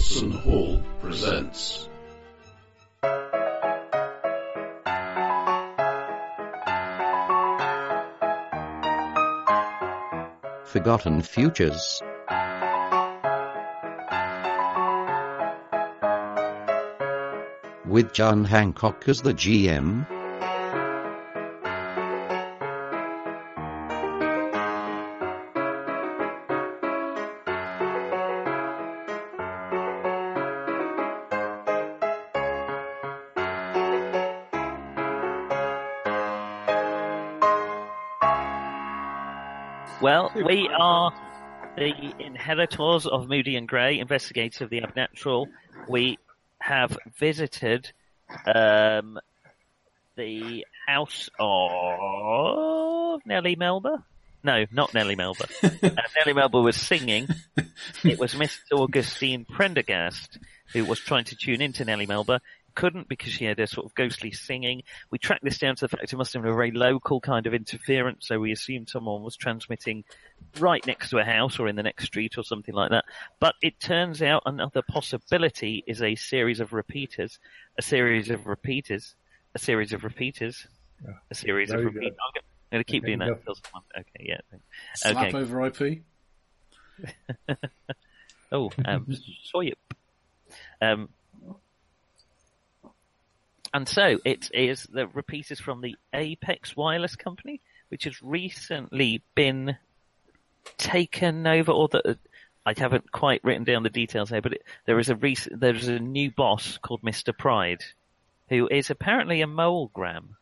Watson Hall presents. Forgotten Futures. With John Hancock as the GM. We are the inheritors of Moody and Gray, investigators of the unnatural. We have visited um, the house of Nellie Melba. No, not Nellie Melba. uh, Nellie Melba was singing. It was Miss Augustine Prendergast who was trying to tune into Nellie Melba. Couldn't because she had a sort of ghostly singing. We tracked this down to the fact it must have been a very local kind of interference, so we assumed someone was transmitting right next to a house or in the next street or something like that. But it turns out another possibility is a series of repeaters, a series of repeaters, a series of repeaters, a series of repeaters. I'm going to keep Okay, doing that go. until someone. Okay, yeah. Slap Okay. over IP. Oh, um, Soyup. Um, and so it is the repeaters from the Apex Wireless Company, which has recently been taken over, or that I haven't quite written down the details here, but it, there is a recent, there is a new boss called Mr. Pride, who is apparently a molegram.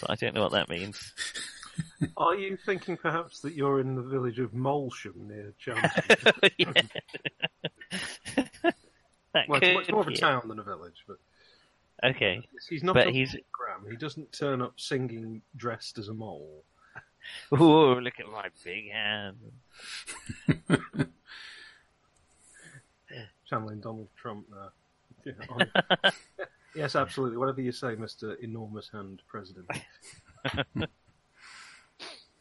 But I don't know what that means. Are you thinking perhaps that you're in the village of Moulsham near Chelmsford? Well, it's much more of a town than a village, but Okay. he's not But a he's- Graham. He doesn't turn up singing dressed as a mole. Ooh, look at my big hand. Channeling Donald Trump there. Yeah, yes, absolutely. Whatever you say, Mr. Enormous Hand President.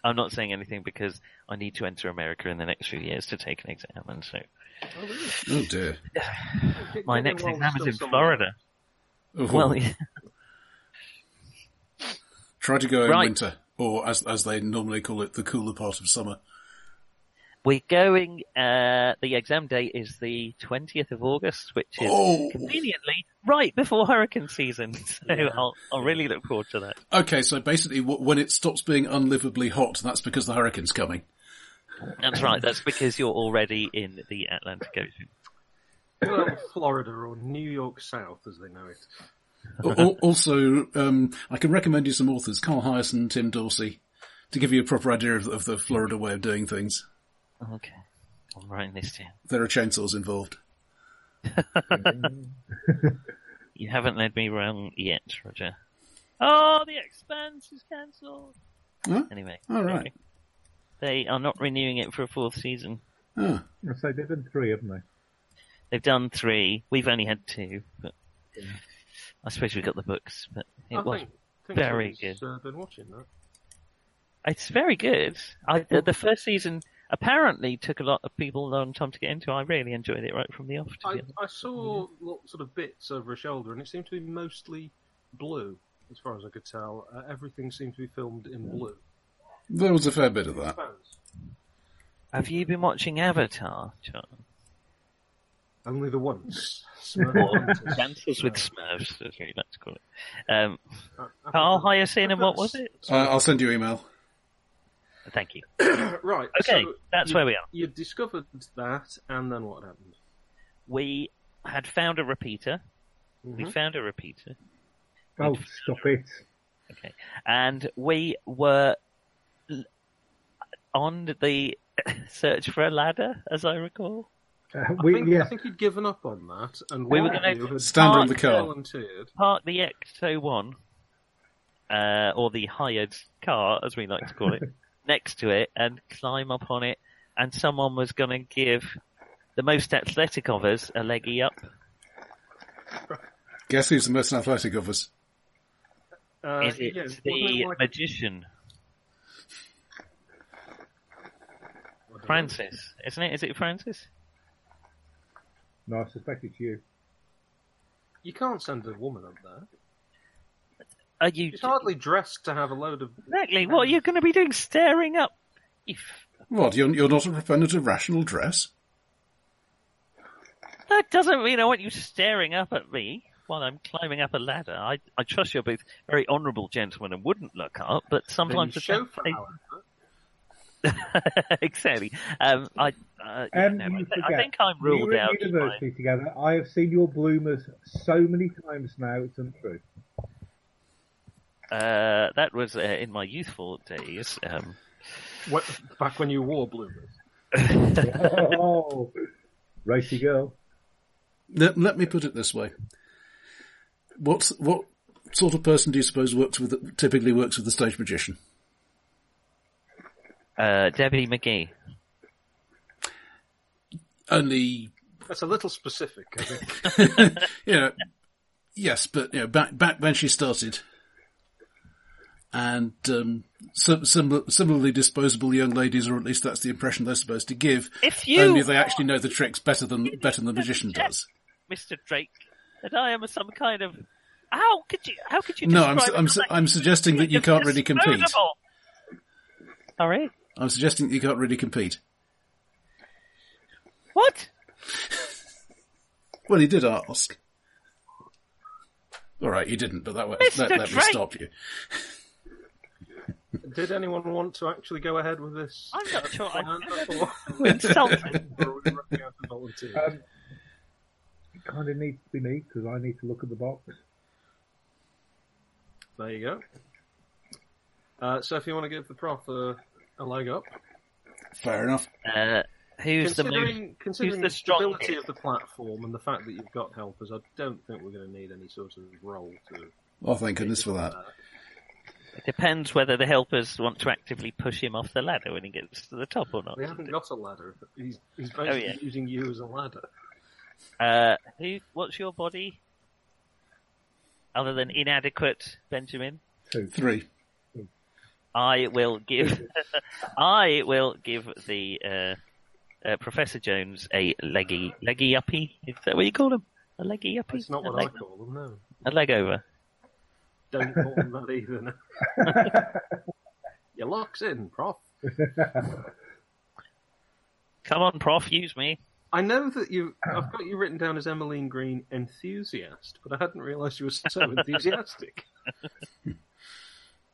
I'm not saying anything because I need to enter America in the next few years to take an exam, and so Oh, oh dear. my next exam is in somewhere. Florida. Oh, Well, yeah. try to go in Right. winter, or as as they normally call it, the cooler part of summer. we're going. Uh, the exam date is the 20th of August, which is Oh. conveniently right before hurricane season. So I'll, I'll really look forward to that. Okay, so basically, w- when it stops being unlivably hot, that's because the hurricane's coming. That's right. That's because you're already in the Atlantic Ocean. Well, Florida or New York South, as they know it. Al- al- also, um, I can recommend you some authors: Carl Hiaasen, Tim Dorsey, to give you a proper idea of, of the Florida way of doing things. Okay, I'm writing this down. There are chainsaws involved. You haven't led me wrong yet, Roger. Oh, the Expanse is cancelled. Huh? Anyway, All right. they are not renewing it for a fourth season. Ah, So they've done three, haven't they? They've done three. We've only had two, but I suppose we got the books. But it I was think, think very someone's, good. Uh, been watching that. it's very good. I, the, the first season apparently took a lot of people a long time to get into. I really enjoyed it right from the off. To I. I saw lots sort of bits over a shoulder, and it seemed to be mostly blue, as far as I could tell. Uh, everything seemed to be filmed in blue. there was a fair bit of that. Have you been watching Avatar, John? Only the once. Smurf Hunters. Dances with Smurfs, as we like to call it. Um, Uh, I Carl think Hiaasen, and what was it? Uh, I'll send you an email. Thank you. Right. Okay, so that's you- where we are. You discovered that, and then what happened? We had found a repeater. We Mhm. found a repeater. Oh, stop it. Okay. And we were on the search for a ladder, as I recall. Uh, I, think, yeah, I think he'd given up on that, and We were gonna Stand on the car. volunteered. Park the Ecto One, uh, or the hired car, as we like to call it, next to it and climb up on it. And someone was going to give the most athletic of us a leggy up. Guess who's the most athletic of us? Uh, Is it yeah, the it like- magician, I don't know. Francis? Isn't it? Is it Francis? No, I suspect it's you. You can't send a woman up there. Are you She's hardly dressed to have a load of. exactly what are you going to be doing? Staring up? You f- What, you're, you're not a proponent of rational dress? That doesn't mean I want you staring up at me while I'm climbing up a ladder. I, I trust you're both very honourable gentlemen and wouldn't look up, but sometimes the chauffeur, temptation- exactly. Um, I, uh, Um, no, I, thi- forget, I think I'm we ruled were out. at university together. I have seen your bloomers so many times now, it's untrue. Uh, that was uh, in my youthful days. Um, what, back when you wore bloomers. oh, racy girl. Let, let me put it this way. What, what sort of person do you suppose works with, typically works with the stage magician? uh, Debbie McGee. Only, That's a little specific. I think. you know, yes, but, you know, back, back when she started, and, um, sim- sim- similarly disposable young ladies, or at least that's the impression they're supposed to give, If you, only they actually know the tricks better than, better than the magician does. Mr. Drake, that I am some kind of how could you? How could you? No, I'm, su- I'm, su- like I'm suggesting that you can't really compete. disposable? Sorry, I'm suggesting that you can't really compete. What? Well, he did ask. All right, you didn't, but that was, Mr. let, let me Drake. stop you. Did anyone want to actually go ahead with this? I'm not sure. plan, I'm or- insulted. or are we running out of volunteers? Um, it kind of needs to be me because I need to look at the box. There you go. Uh, so if you want to give the prof a, a leg up, Fair enough. Uh, who's the considering, considering the the stability strongest? of the platform and the fact that you've got helpers, I don't think we're going to need any sort of roll to. Oh, thank goodness for that. It depends whether the helpers want to actively push him off the ladder when he gets to the top or not. We haven't got a ladder. He's, he's basically Oh, yeah. using you as a ladder. Uh, who? What's your body? Other than inadequate, Benjamin. Two. Three. I will give. I will give the uh, uh, Professor Jones a leggy leggy uppy. Is that what you call him? A leggy uppy? That's not a what leg, I call them, no. A leg over. Don't call them that either. No. Your lock's in, prof. Come on, Prof, use me. I know that you. I've got you written down as Emmeline Green enthusiast, but I hadn't realised you were so enthusiastic.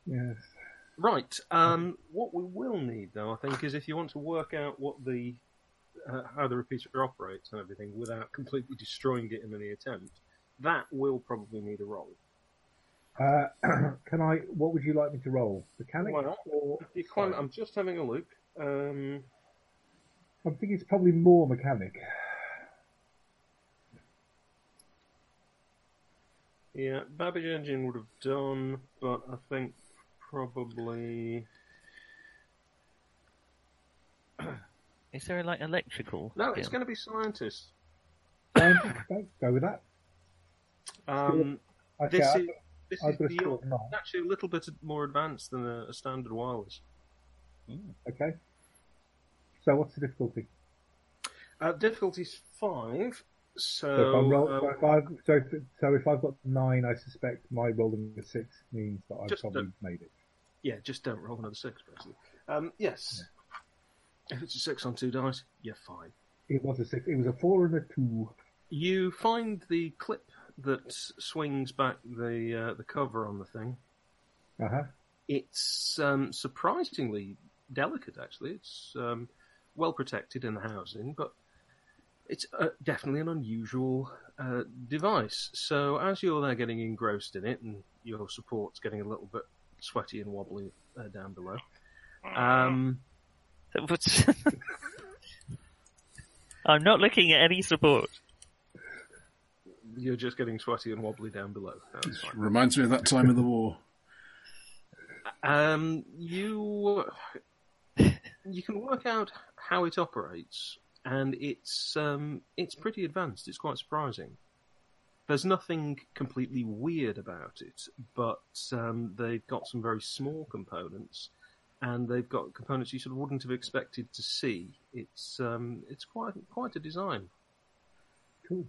Yes. Right. Um, what we will need, though, I think, is if you want to work out what the uh, how the repeater operates and everything without completely destroying it in any attempt, that will probably need a roll. Uh, can I? What would you like me to roll? Mechanic Well, or? If you climb, I'm just having a look. Um, I think it's probably more mechanic. yeah, Babbage Engine would have done, but I think probably Is there like electrical? no. It's going to be scientists. Scientist, okay, go with that. Um, Okay, this is this is got a beyond, actually a little bit more advanced than a, a standard wireless. Okay. So what's the difficulty? Uh, difficulty's five. So, So, if I'm roll, so, if I've, so, if, so if I've got nine, I suspect my rolling a six means that I've probably made it. yeah, just don't roll another six, basically. Um, yes. If it's a six on two dice, you're fine. It was a six. It was a four and a two. You find the clip that swings back the uh, the cover on the thing. Uh huh. It's um, surprisingly delicate, actually. It's um, well protected in the housing, but it's uh, definitely an unusual uh, device. So as you're there getting engrossed in it, and your support's getting a little bit sweaty and wobbly uh, down below, um, I'm not looking at any support. you're just getting sweaty and wobbly down below. That's fine. Reminds me of that time in the war. Um, you you can work out how it operates, and it's um, it's pretty advanced. It's quite surprising. There's nothing completely weird about it, but um, they've got some very small components, and they've got components you sort of wouldn't have expected to see. It's um, it's quite quite a design. cool.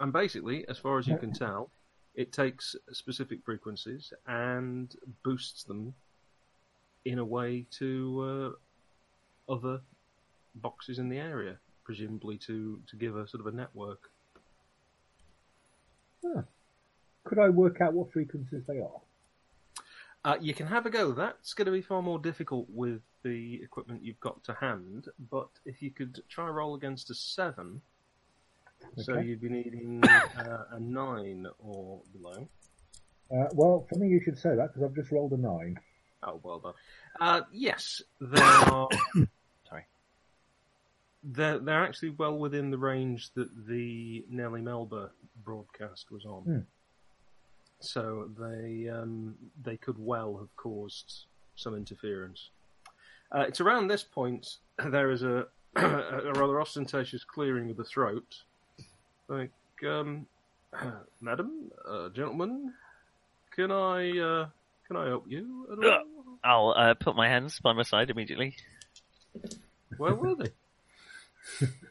And basically, as far as you can tell, it takes specific frequencies and boosts them in a way to uh, other boxes in the area, presumably to, to give a sort of a network. Could I work out what frequencies they are? Uh, you can have a go. That's going to be far more difficult with the equipment you've got to hand, but if you could try roll against a seven, so you'd be needing uh, a nine or below. Uh, well, funny you should say that because I've just rolled a nine. Oh, well done. Uh, yes, they are. Sorry. They're, they're actually well within the range that the Nellie Melba broadcast was on. Hmm. So they um, they could well have caused some interference. Uh, it's around this point there is a, a rather ostentatious clearing of the throat. Like, um, madam, uh, gentlemen, can I uh, can I help you at all? I'll uh, put my hands by my side immediately. Where were they?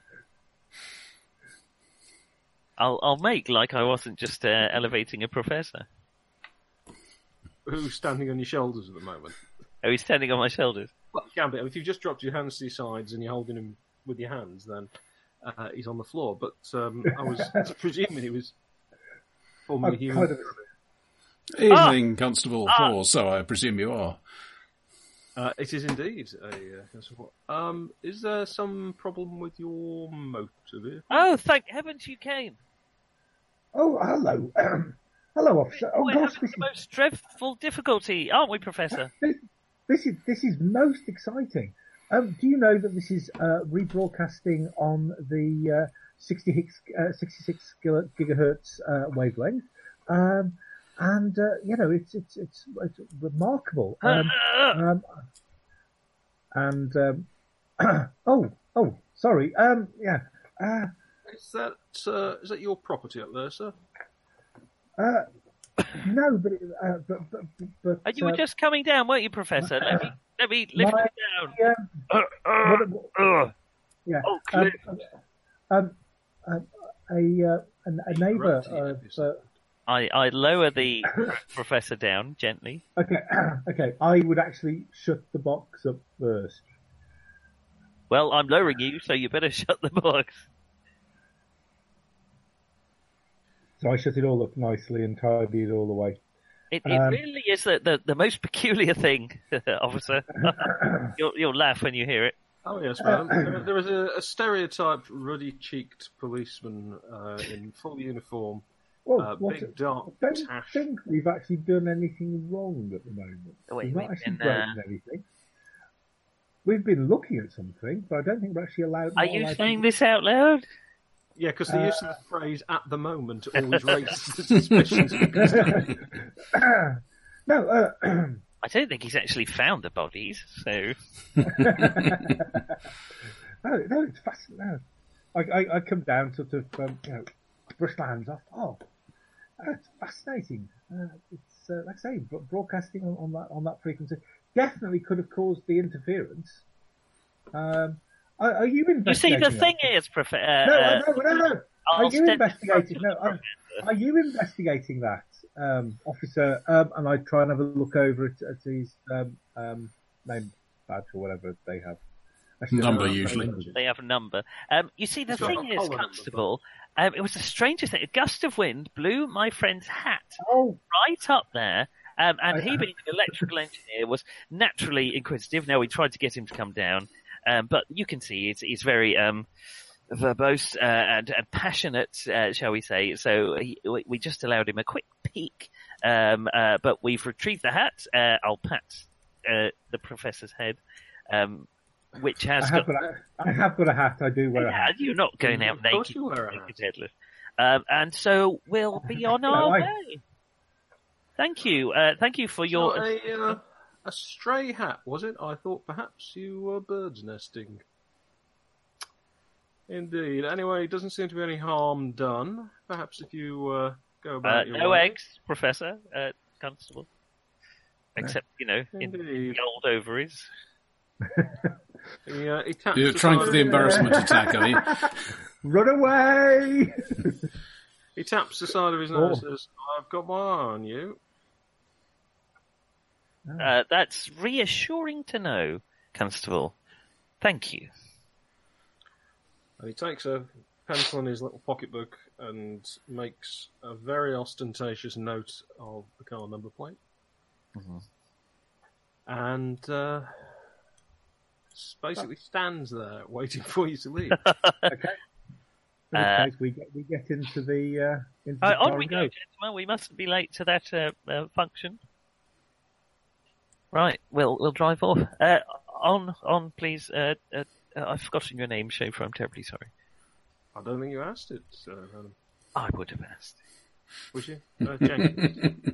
I'll I'll make like I wasn't just uh, elevating a professor. Who's standing on your shoulders at the moment? Oh, he's standing on my shoulders. Well, you can be. If you've just dropped your hands to your sides and you're holding him with your hands, then uh, he's on the floor. But um, I was presuming he was forming a I've human. kind of- Evening, Constable Four, so I presume you are. Uh, it is indeed a uh, constable. Um, is there some problem with your motor vehicle? Oh, thank heavens you came! Oh, hello. hello, officer. Oh, We're gosh, having this the is, most dreadful difficulty, aren't we, Professor? this, this is this is most exciting. Um, do you know that this is uh, rebroadcasting on the uh, 66, uh, 66 gigahertz uh, wavelength? Um, and uh, you know, it's it's it's, it's remarkable. Um, um, and um, oh, oh, sorry. Um, yeah. Uh, Is that uh, is that your property up there, sir? uh, no, but, it- uh, but but but. and you were uh, just coming down, weren't you, Professor? Let me let me lift My- you down. yeah, what- what- Ugh. yeah. Oh, Um, um, um, a uh, a, a neighbour Gravity of. Uh, I, I lower the professor down gently. okay, okay. I would actually shut the box up first. Well, I'm lowering you, so you better shut the box. So I shut it all up nicely and tidied it all away. It, it Um, really is the, the, the most peculiar thing, officer. you'll, you'll laugh when you hear it. Oh yes, madam. there, there is a, a stereotyped ruddy-cheeked policeman uh, in full uniform, Well, uh, what, big dark I don't tash. think we've actually done anything wrong at the moment. Wait, we've not we've actually been, uh, broken anything. We've been looking at something, but I don't think we're actually allowed. Are you allowed to- saying this out loud? Yeah, because the Uh, use of the phrase "at the moment" always raises suspicions. no, uh, I don't think he's actually found the bodies, so no, no, it's fascinating. No. I, I, I come down, sort of, um, you know, brush my hands off. Oh, that's fascinating. Uh, it's uh, like I say, broadcasting on, on that on that frequency definitely could have caused the interference. Um, are, are you you see, the thing is, Prof- uh, No, uh, no, no, no. I'll Are you investigating? No, are, are you investigating that, um, officer? Um, and I try and have a look over at, at his um, um, name badge or whatever they have. Actually, Number, I don't usually. they have a number. Um, you see, the It's thing is, Constable, um, it was the strangest thing. A gust of wind blew my friend's hat Oh, right up there. Um, and I- he, being an electrical engineer, was naturally inquisitive. Now we tried to get him to come down, um, but you can see he's, he's very um, verbose uh, and, and passionate, uh, shall we say? So he, we we just allowed him a quick peek, um, uh, but we've retrieved the hat. Uh, I'll pat uh, the professor's head, um, which I has have got. got a, I have got a hat. I do wear a hat. you're not going out Of course naked, you wear a hat. headless. Um, and so we'll be on our No, I- way. Thank you. Uh, thank you for your. Not a, uh, a stray hat, was it? I thought perhaps you were birds nesting. Indeed. Anyway, it doesn't seem to be any harm done. Perhaps if you uh, go Uh, about your no way. eggs, Professor, uh, Constable. Except, you know, in Indeed. gold ovaries. He, uh, he You're trying for the embarrassment attack, are you? Run away! He taps the side of his nose Oh. and says, I've got my eye on you. Uh, that's reassuring to know, Constable. Thank you. And he takes a pencil in his little pocketbook and makes a very ostentatious note of the car number plate. Mhm. And uh, basically stands there waiting for you to leave. okay. Uh, case, we get we get into the uh, into the Uh, on we and go, gentlemen. We mustn't be late to that uh, uh, function. Right, we'll we'll drive off. Uh, on, on, please. Uh, uh, uh, I've forgotten your name, Schaefer. I'm terribly sorry. I don't think you asked it, uh, Adam. I would have asked. Would you? Uh, Jenkins.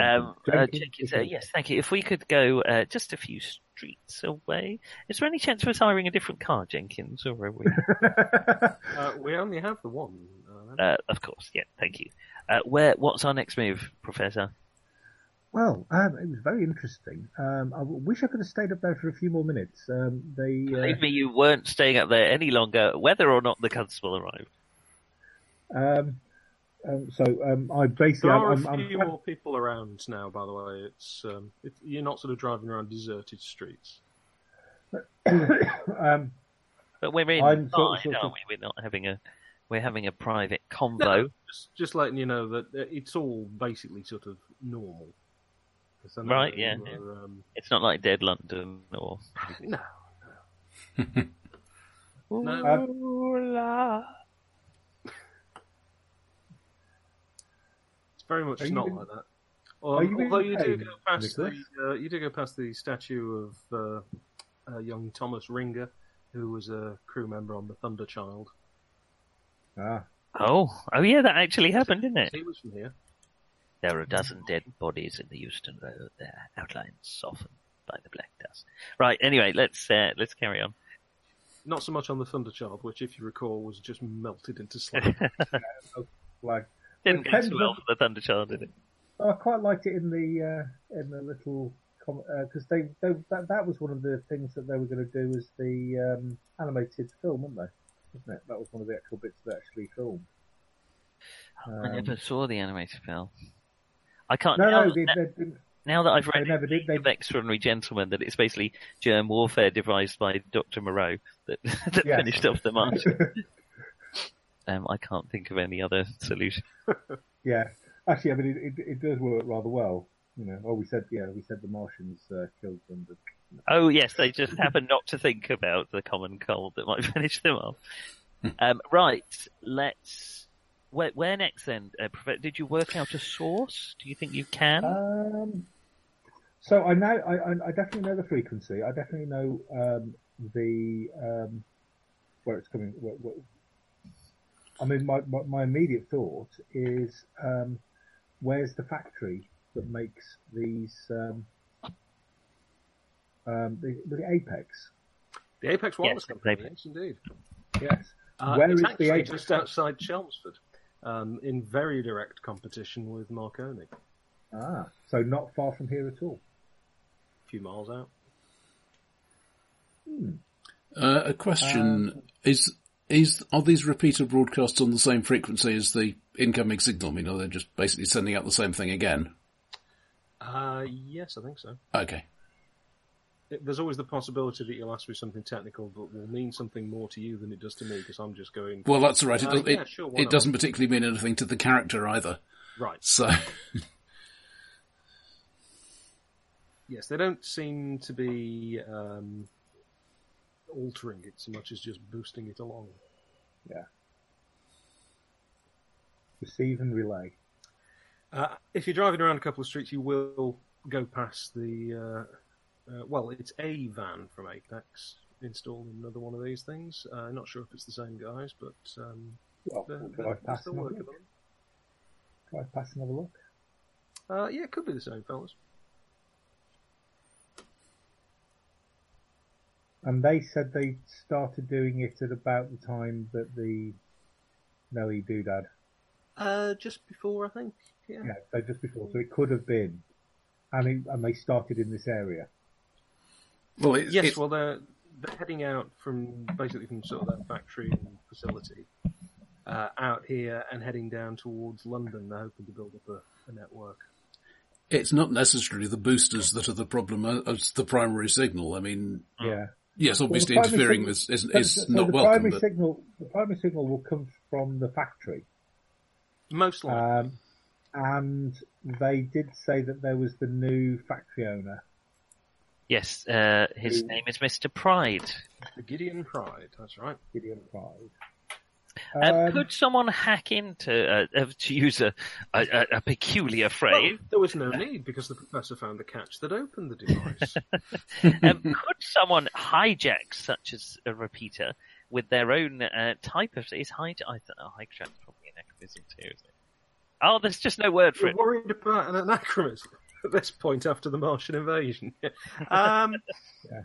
Um, uh, Jenkins, Jenkins, uh, yes, thank you. If we could go uh, just a few streets away, is there any chance of us hiring a different car, Jenkins, or are we? uh, we only have the one. Uh, uh, of course, yeah. Thank you. Uh, where? What's our next move, Professor? Well, um, it was very interesting. Um, I w- wish I could have stayed up there for a few more minutes. Um, they, uh, Believe me, you weren't staying up there any longer, whether or not the constable arrived. um, um, so um, I basically, there are I'm, a I'm, few I'm- more people around now, by the way. It's um, it, You're not sort of driving around deserted streets. um, But we're in I'm sort of- sort of- aren't we? We're not having a we're having a private convo. Just, just letting you know that uh, it's all basically sort of normal. 'Cause I Right, yeah, you yeah. Um, It's not like Dead London or no, Um, Ooh, la. it's very much Are not in- like that. Are Um, you in although you do go past the uh, you do go past the statue of uh, uh, young Thomas Ringer, who was a crew member on the Thunder Child. ah, Oh, oh yeah, that actually happened, didn't it? He was from here. There are a dozen dead bodies in the Euston Road. Their outlines softened by the black dust. Right. Anyway, let's uh, let's carry on. Not so much on the Thunder Child, which, if you recall, was just melted into slag. like Didn't go Depends so well for the Thunder Child, did it? oh, I quite liked it in the uh, in the little because they, they that that was one of the things that they were going to do as the um, animated film, weren't they? Wasn't it? That was one of the actual bits that actually filmed. I Um, never saw the animated film. I can't. No, now, no, they, now- they now that I've read never did. They, of Extraordinary Gentleman that it's basically germ warfare devised by Dr. Moreau that, that Yes. finished off the march. Um, I can't think of any other solution. yeah, actually, I mean, it, it, it does work rather well. You know, oh, we said, yeah, we said the Martians uh, killed them. But, Oh yes, they just happen not to think about the common cold that might finish them off. um, right, let's. Where, where next then? Uh, Prof- did you work out a source? Do you think you can? Um, so I know, I, I, I definitely know the frequency. I definitely know um, the um, where it's coming. Where, where, I mean, my, my, my immediate thought is um, where's the factory that makes these um, um, the, the Apex? the Apex Wireless Yes, Company, yes, indeed. Yes. Uh, Where it's is the actually Apex? just outside Chelmsford, um, in very direct competition with Marconi, Ah, so not far from here at all. a few miles out. Uh, a question is is are these repeater broadcasts on the same frequency as the incoming signal? I mean, are they just basically sending out the same thing again? Uh, yes, I think so. Okay. It- There's always the possibility that you'll ask me something technical, but will mean something more to you than it does to me because I'm just going Well, that's all right. It, Uh, does- yeah, it, sure, why it not? doesn't particularly mean anything to the character either. right. So, Yes, they don't seem to be um, altering it so much as just boosting it along. Yeah. Receive and relay. Uh, if you're driving around a couple of streets, you will go past the. Uh, uh, well, it's a van from Apex installed another one of these things. Uh, not sure if it's the same guys, but um, Well, they're, they're- they're still and have a working look. on Drive past and have a look. Uh, yeah, it could be the same fellas. And they said they started doing it at about the time that the Nelly Doodad. Uh, just before, I think. Yeah. Yeah, so just before. So it could have been. And, it, and they started in this area. Well, it, Yes, it- well, they're they're heading out from basically from sort of that factory and facility uh, out here and heading down towards London. They're hoping to build up a, a network. It's not necessarily the boosters that are the problem uh, as the primary signal. I mean, Yeah. yes, obviously primary interfering signal- is, is, So- is so not the welcome, primary but signal, the primary signal will come from the factory, Most likely. um, and they did say that there was the new factory owner. Yes, uh, his Who- name is Mr. Pride. the Gideon Pride, that's right. Gideon Pride. Um, Um, could someone hack into, uh, uh, to use a, a, a- a peculiar Well, phrase, there was no need because the professor found the catch that opened the device. um, could someone hijack such as a repeater with their own uh, type of, is hijack, I th- oh, hijack's probably an anachronism too, is it? Oh, there's just no word for You're it. worried about an anachronism at this point after the Martian invasion. um, yeah.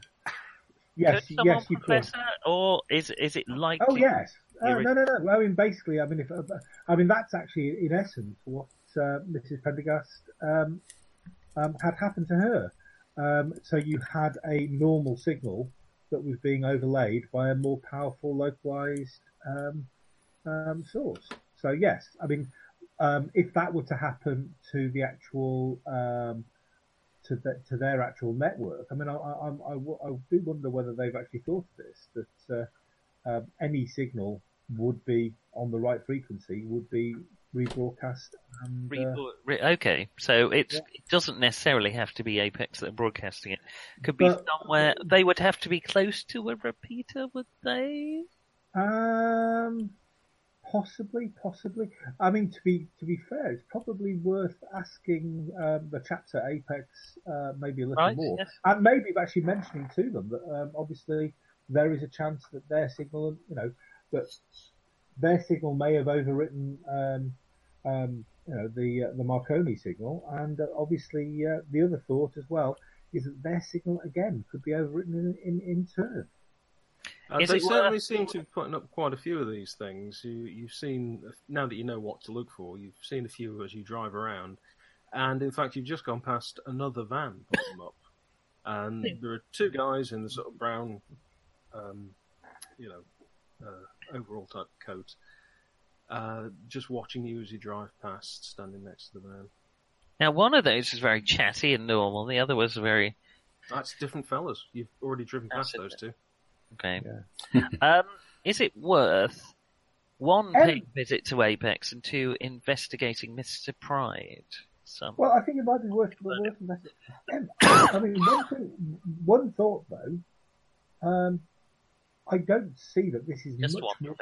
yes, could yes, you could. Professor, or is is it likely? Oh yes. Uh, You're- no, no, no. I mean, basically, I mean, if uh, I mean that's actually in essence what uh, Mrs. Pendergast um, um, had happened to her. Um, so you had a normal signal that was being overlaid by a more powerful localized um, um, source. So yes, I mean, um, if that were to happen to the actual um, to, the, to their actual network, I mean, I, I, I, I do wonder whether they've actually thought of this that uh, um, any signal would be on the right frequency would be rebroadcast and uh, Re- re- okay, so it's, Yeah. it doesn't necessarily have to be Apex that are broadcasting it. Could be But- somewhere. They would have to be close to a repeater, would they? um possibly possibly i mean to be to be fair it's probably worth asking um, the chaps at apex uh, maybe a little Right, more yes. and maybe actually mentioning to them that um, obviously there is a chance that their signal you know that their signal may have overwritten um, um, you know the uh, the Marconi signal, and uh, obviously uh, the other thought as well is that their signal again could be overwritten in in, in turn. Uh, they certainly worth- seem to be putting up quite a few of these things. You, you've seen now that you know what to look for. You've seen a few as you drive around, and in fact, you've just gone past another van putting them up, and there are two guys in the sort of brown, um, you know, uh, overall type coat, uh, just watching you as you drive past, standing next to the van. Now, one of those is very chatty and normal. The other was very That's different fellas. You've already driven past That's those two. Okay. um, is it worth one Um, paying visit to Apex and two investigating Mr. Pride? Some Well, I think it might be worth worth investing. I mean, one thing, one thought though, um, I don't see that this is Just much one, more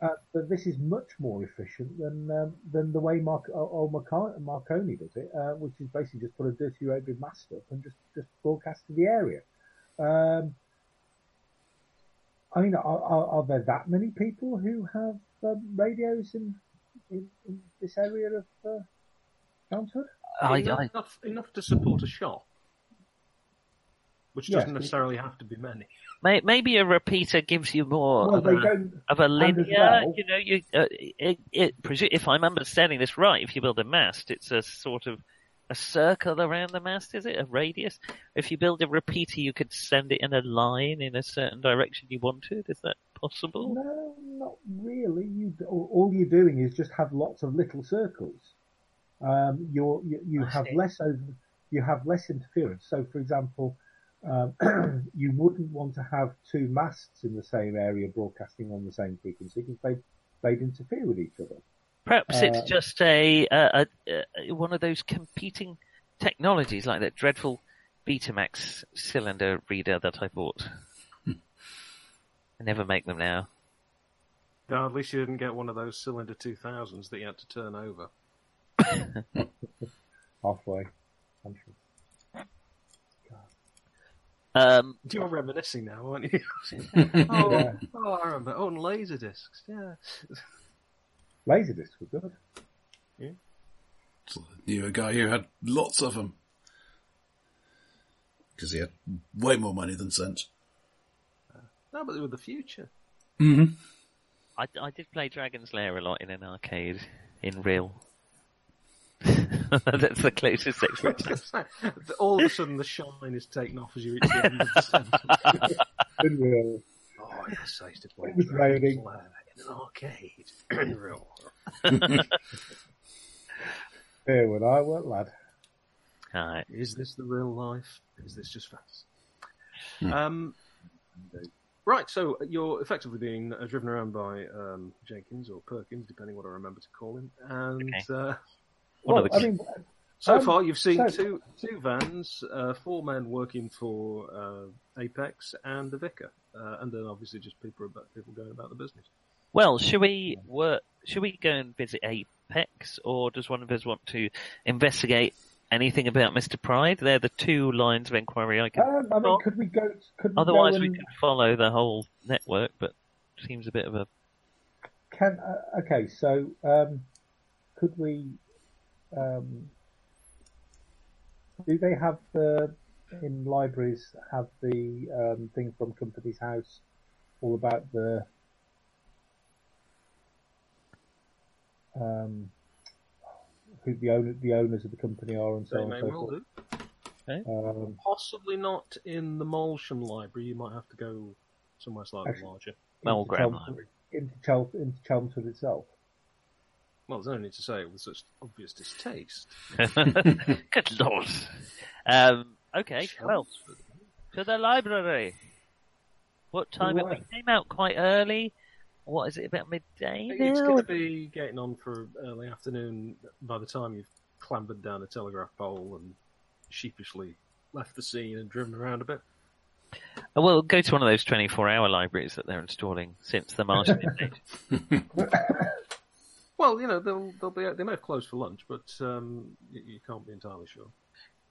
uh, that this is much more efficient than um, than the way Mark, old Marco- Marconi does it, uh, which is basically just put a dirty radio mast up and just just broadcast to the area. Um, I mean, are, are, are there that many people who have um, radios in, in in this area of uh, Chelmsford? I, enough, I, enough, enough to support a shop, which doesn't necessarily have to be many. maybe a repeater gives you more Well, of, a, of a linear. well- You know, you uh, it, it, if I'm understanding this right, if you build a mast, it's a sort of a circle around the mast, is it? A radius? If you build a repeater, you could send it in a line in a certain direction you wanted. Is that possible? No, not really. You all all you're doing is just have lots of little circles. Um, you're, you you I have see. less over, you have less interference. So, for example, um, you wouldn't want to have two masts in the same area broadcasting on the same frequency because they they'd interfere with each other. Perhaps Uh, it's just a, a, a, a one of those competing technologies like that dreadful Betamax cylinder reader that I bought. I never make them now. No, at least you didn't get one of those cylinder 2000s that you had to turn over. Halfway. country. Um, You're reminiscing now, aren't you? Yeah. oh, oh, I remember. Oh, and laser discs. Yeah. Laserdiscs were good. So I knew a guy who had lots of them. Because he had way more money than sense. No, but they were the future. Mm-hmm. I, I did play Dragon's Lair a lot in an arcade in real. That's the closest expression. All of a sudden, the shine is taken off as you reach the end of the sentence. Unreal. Oh yes, I used to play It was Dragon's raining. Lair in an arcade. Unreal. Here when I were lad. Alright. Is this the real life? Is this just fantasy? Um, right, so you're effectively being uh, driven around by um, Jenkins or Perkins, depending what I remember to call him. And Okay. uh, One Well, of the I mean, so Um, far, you've seen so- two two vans, uh, four men working for uh, Apex, and the vicar, uh, and then obviously just people about people going about the business. Well, should we work? Should we go and visit Apex, or does one of us want to investigate anything about Mr. Pride? They're the two lines of inquiry I can. um, I mean, could we go? Could we Otherwise, go we and, could follow the whole network, but seems a bit of a. Can uh, okay, so um, could we? Um, do they have the in libraries have the um, thing from Companies House all about the um, who the owner the owners of the company are and so They on may so well forth? do. Um, Possibly not in the Moulsham Library. You might have to go somewhere slightly Actually- larger. Well, into Graham Library. into, Chel- into Chelmsford itself. Well, there's no need to say it with such obvious distaste. Good lord. Um, okay, well, to the library. What time? Right. We came out quite early. What is it about midday It's now? going to be getting on for early afternoon by the time you've clambered down a telegraph pole and sheepishly left the scene and driven around a bit. Oh, Well, go to one of those 24-hour libraries that they're installing since the Martian invasion. Well, you know they'll they'll be they may have closed for lunch, but um, you, you can't be entirely sure.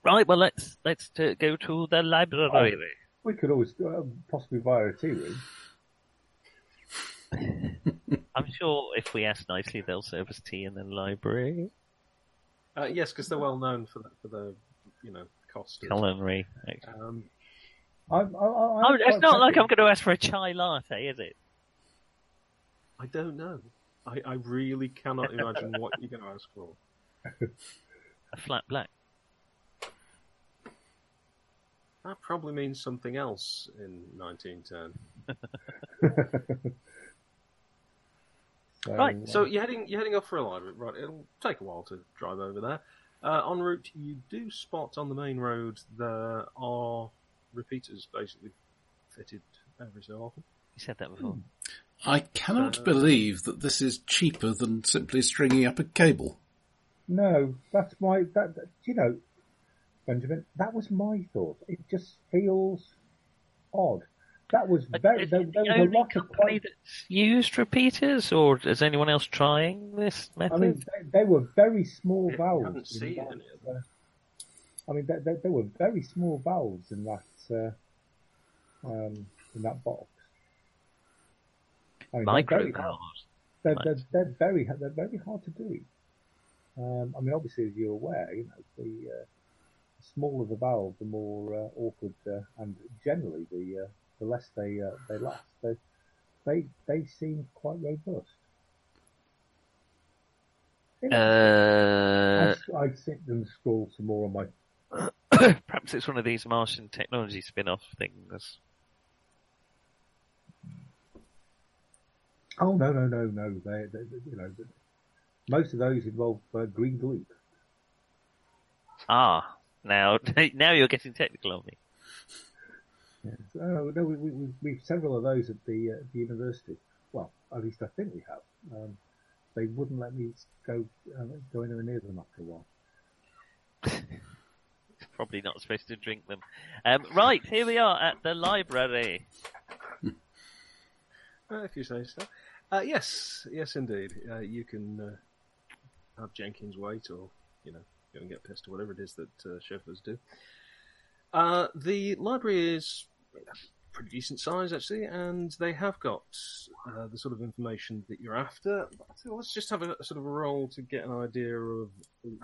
Right, well, let's let's to go to the library. We could always um, possibly via a tea room. I'm sure if we ask nicely, they'll serve us tea in the library. Uh, yes, because they're well known for the, for the you know cost. Of, Culinary. um, I'm, I, I, Oh, I'm it's quite not like. I'm going to ask for a chai latte, is it? I don't know. I, I really cannot imagine what you're going to ask for. A flat black. That probably means something else in 1910. So, Right, So you're heading you're heading off for a library, right? It'll take a while to drive over there. Uh, en route, you do spot on the main road there are repeaters basically fitted every so often. You said that before. I cannot Uh, believe that this is cheaper than simply stringing up a cable. No, that's my that, that you know, Benjamin. That was my thought. It just feels odd. That was very. is There, it there the was a only lot of company quite. that's used repeaters, or is anyone else trying this method? I mean, they, they were very small I valves. haven't seen that, any of uh, I mean, they, they, they were very small valves in that uh, um, in that box. I mean, they're Micro very- valves. They're, Right. they're, they're very they're very hard to do. Um, I mean, obviously, as you're aware, you know the uh, smaller the valve, the more uh, awkward, uh, and generally the uh, the less they uh, they last. They they they seem quite robust. Uh, I'd, I'd sit and scroll some more on my. perhaps it's one of these Martian technology spin-off things. Oh no no no no! They, they, they you know most of those involve uh, green gloop. Ah, now now you're getting technical on me. Yes. Oh, no, we, we, we, we've several of those at the, uh, the university. Well, at least I think we have. Um, they wouldn't let me go uh, go anywhere near them after a while. Probably not supposed to drink them. Um, right, here we are at the library. Uh, if you say so. Uh, yes, yes, indeed. Uh, you can uh, have Jenkins wait, or you know, go and get pissed, or whatever it is that uh, chauffeurs do. Uh, the library is pretty decent size, actually, and they have got uh, the sort of information that you're after. So let's just have a, a sort of a roll to get an idea of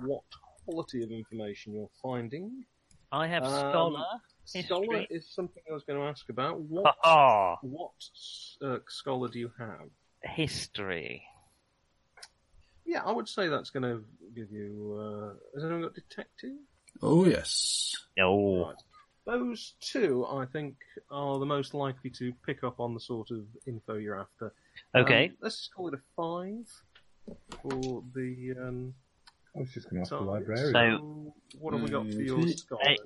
what quality of information you're finding. I have Um, scholar. Scholar History. is something I was going to ask about. What Ah, what uh, scholar do you have? history. yeah, I would say that's going to give you. Uh, has anyone got detective? Oh yes. No. Right. Those two, I think, are the most likely to pick up on the sort of info you're after. Okay. Um, let's just call it a five for the. Um, I was just going to ask the librarian. So- So, what have we got for your Mm. scholar? Eight.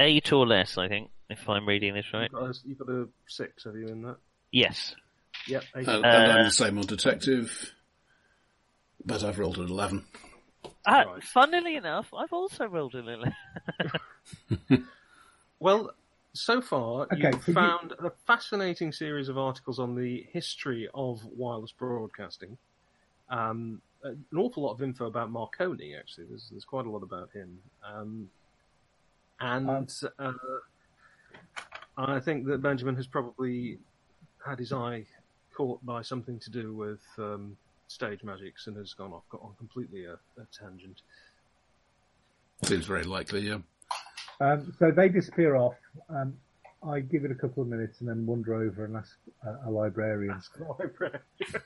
Eight or less, I think, if I'm reading this right. You've, got a, you've got a six, have you, in that? Yes. Yep, eight. Uh, and Uh, I'm the same on detective, but I've rolled an eleven. Uh, Right. Funnily enough, I've also rolled an little. Well, so far Okay, you've so you- found a fascinating series of articles on the history of wireless broadcasting. Um, an awful lot of info about Marconi. Actually, there's there's quite a lot about him. Um, and Um, uh, I think that Benjamin has probably had his eye caught by something to do with um, stage magics and has gone off got on completely a, a tangent. Seems very likely. Yeah. Um, so they disappear off. Um, I give it a couple of minutes and then wander over and ask uh, a librarian. Ask the library.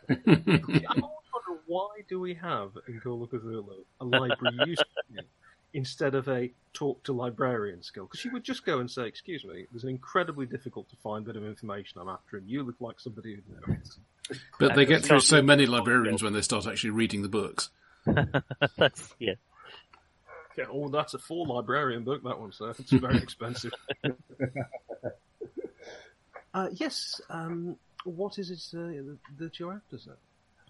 I always wonder why do we have in Call of Cthulhu a library use skill instead of a talk to librarian skill? Because you would just go and say, "Excuse me, there's an incredibly difficult to find bit of information I'm after, and you look like somebody who knows." But they get through so many librarians when they start actually reading the books. That's, yeah. Yeah, oh, that's a full librarian book. That one, sir. It's very expensive. uh, yes. Um, what is it uh, that you're after, sir?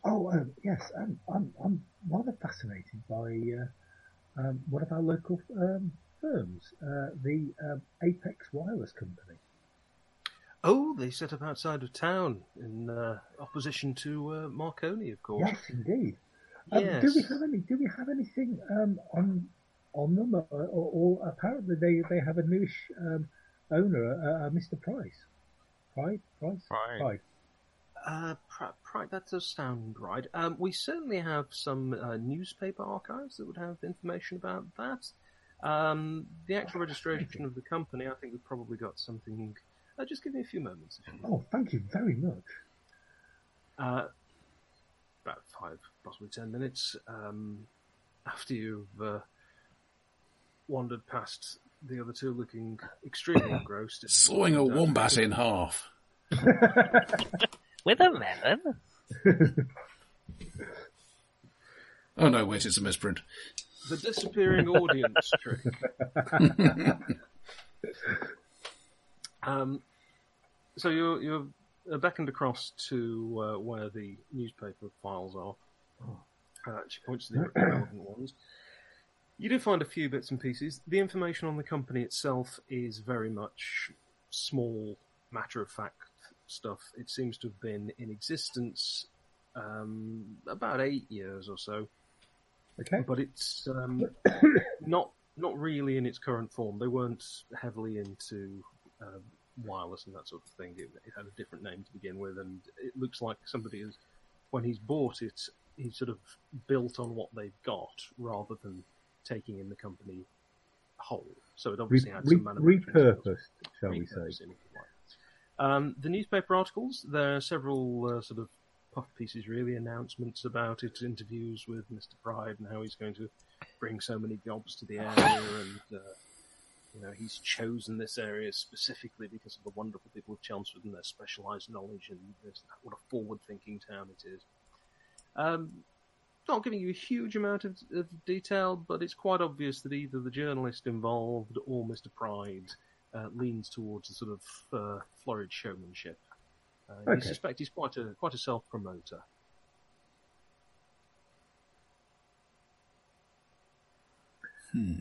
Oh, um, yes, um, I'm, I'm rather fascinated by uh, um, one of our local um, firms, uh, the um, Apex Wireless Company. Oh, they set up outside of town in uh, opposition to uh, Marconi, of course. Yes, indeed. Um, Yes. Do we have any? Do we have anything um, on on them? Or, or, or apparently they, they have a newish um, owner, uh, uh, Mr. Price. Price, Price, Right. Price. Uh, pri- pri- that does sound right. Um, we certainly have some uh, newspaper archives that would have information about that. Um, the actual registration of the company, I think we've probably got something. Uh, just give me a few moments. If you. Oh, thank you very much. Uh, about five, possibly ten minutes um, after you've uh, wandered past the other two, looking extremely engrossed. Sawing a wombat in half. With a melon? Oh no, wait, it's a misprint. The disappearing audience trick. um, so you're you're uh, beckoned across to uh, where the newspaper files are. Uh, she points to the relevant ones. You do find a few bits and pieces. The information on the company itself is very much small, matter of fact stuff. It seems to have been in existence um, about eight years or so Okay. but it's um, not not really in its current form. They weren't heavily into uh, wireless and that sort of thing. It, it had a different name to begin with, and it looks like somebody has, when he's bought it, he's sort of built on what they've got rather than taking in the company whole. So it Re- obviously had re- some manufacturing skills repurposed, shall we say? repurposing, if you like. Um, the newspaper articles, there are several uh, sort of puff pieces, really, announcements about it, interviews with Mr. Pride and how he's going to bring so many jobs to the area, and uh, you know he's chosen this area specifically because of the wonderful people of Chelmsford and their specialised knowledge, and this, what a forward-thinking town it is. Um, not giving you a huge amount of, of detail, but it's quite obvious that either the journalist involved or Mr. Pride uh, leans towards a sort of uh, florid showmanship. Uh, You suspect he's quite a quite a self promoter.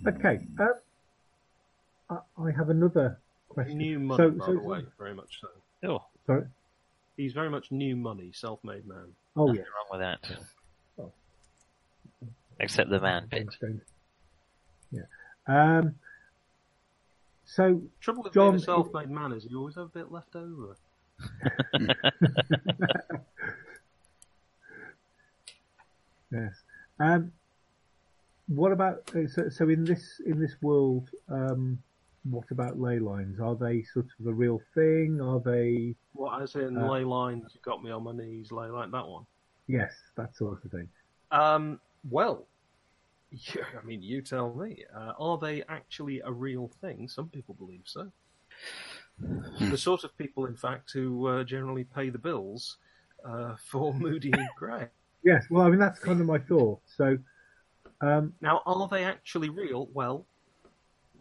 Okay. Um, I, I have another question. New money, So- by so- the way, very much so. Oh, Sorry. He's very much new money, self-made man. Oh nothing yes. wrong with that. Except the man bit. Yeah. Um. So Trouble with John, being a self-made man is you always have a bit left over. yes. Um. What about uh, so, so in this in this world? Um. What about ley lines? Are they sort of a real thing? Are they? What as in Uh, ley lines? You got me on my knees, lay like that one. Yes, that sort of thing. Um, well, yeah, I mean, you tell me. Uh, are they actually a real thing? Some people believe so. the sort of people, in fact, who uh, generally pay the bills uh, for Moody and Gray. Yes, well, I mean that's kind of my thought. So, um, Now, are they actually real? Well,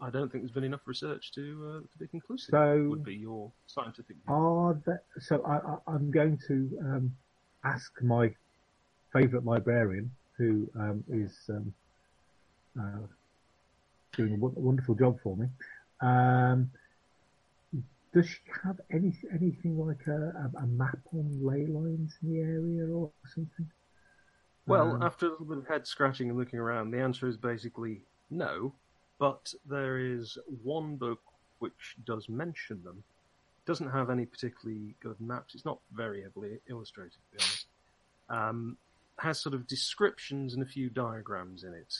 I don't think there's been enough research to uh, to be conclusive. So- would be your scientific view. are there, so I, I, I'm going to um, ask my favourite librarian, who um, is um, uh, doing a wonderful job for me. Um, does she have any anything like a, a, map on ley lines in the area or something? Well, after a little bit of head scratching and looking around, the answer is basically no. But there is one book which does mention them. Doesn't have any particularly good maps. It's not very heavily illustrated, to be honest. Um, has sort of descriptions and a few diagrams in it,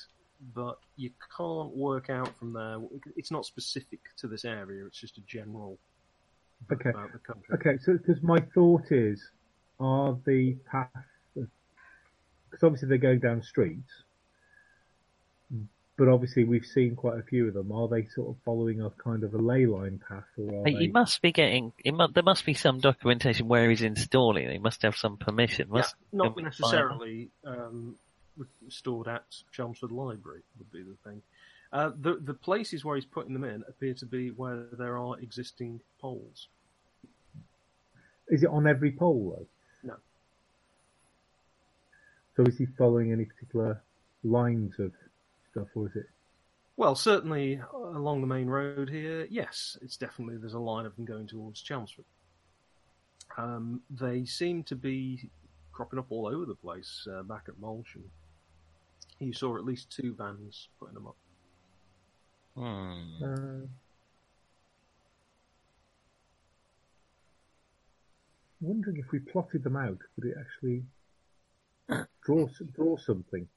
but you can't work out from there. It's not specific to this area. It's just a general Okay. about the country. Okay, so because my thought is, are the path, because obviously they're going down streets, but obviously we've seen quite a few of them. Are they sort of following a kind of a ley line path, or are He they? must be getting. He mu- there must be some documentation where he's installing. He must have some permission. Yeah, Must not necessarily um, stored at Chelmsford Library would be the thing. Uh, the the places where he's putting them in appear to be where there are existing poles. Is it on every pole though? No. So is he following any particular lines of stuff, or is it? Well, certainly along the main road here, yes, it's definitely there's a line of them going towards Chelmsford. Um, they seem to be cropping up all over the place uh, back at Moulsham. You saw at least two vans putting them up. Hmm. Uh, wondering if we plotted them out, would it actually draw draw something?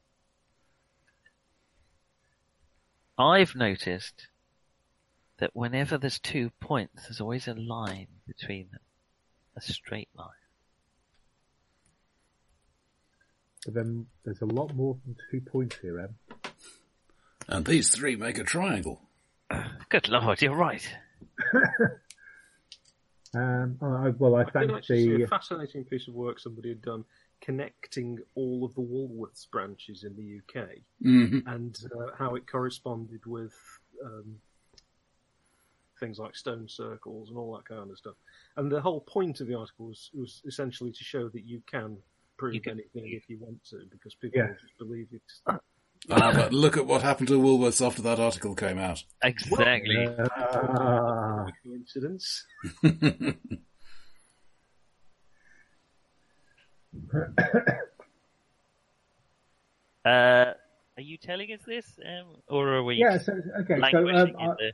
I've noticed that whenever there's two points, there's always a line between them, a straight line. But then there's a lot more than two points here, Em. And these three make a triangle. Good lord, you're right. Um, oh, I, well, I I thank actually the a fascinating piece of work somebody had done connecting all of the Woolworths branches in the UK hmm and uh, how it corresponded with um, things like stone circles and all that kind of stuff. And the whole point of the article was, was essentially to show that you can prove You can- anything if you want to, because people Yeah. just believe it. Ah, but look at what happened to Woolworths after that article came out. Exactly. Ah, Coincidence? Uh, are you telling us this, um, or are we yeah. So okay. So languishing um, in I, the?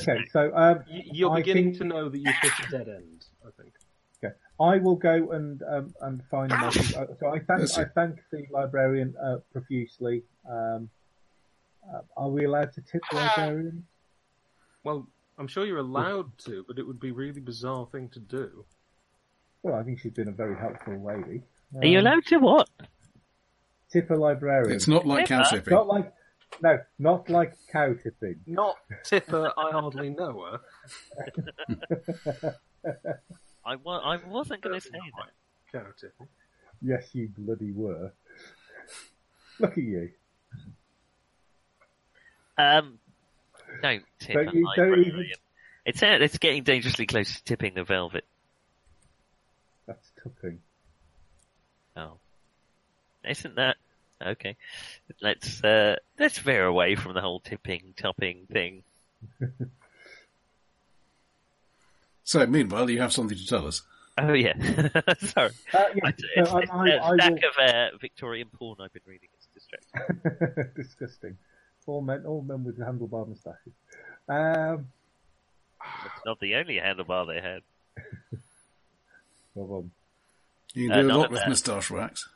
okay. So um, You're I beginning think- to know that you've hit a dead end, I think. Okay. I will go and um, and find my. uh, so I thank I thank the librarian uh, profusely. Um, uh, are we allowed to tip the librarian? Well, I'm sure you're allowed to, but it would be a really bizarre thing to do. Well, I think she's been a very helpful lady. Are you Um, allowed to what? tip a librarian? It's not like cow tipping. Not like no, not like cow tipping. Not Tipper, I hardly know her. I, wa- I wasn't going to say that. Cow tipping. Yes, you bloody were. Look at you. Um, don't tip Don't a you- don't librarian. even- It's uh, it's getting dangerously close to tipping the velvet. That's tipping. Oh, isn't that okay? Let's uh, let's veer away from the whole tipping topping thing. So, meanwhile, you have something to tell us. Oh yeah, sorry. Uh, yeah, It's, so it's, I, it's I, a I stack will... of uh, Victorian porn I've been reading. It's distracting. Disgusting. All men, all men with handlebar moustaches. Um, It's not the only handlebar they had. well, um, You Uh, can do none a lot with that. moustache wax.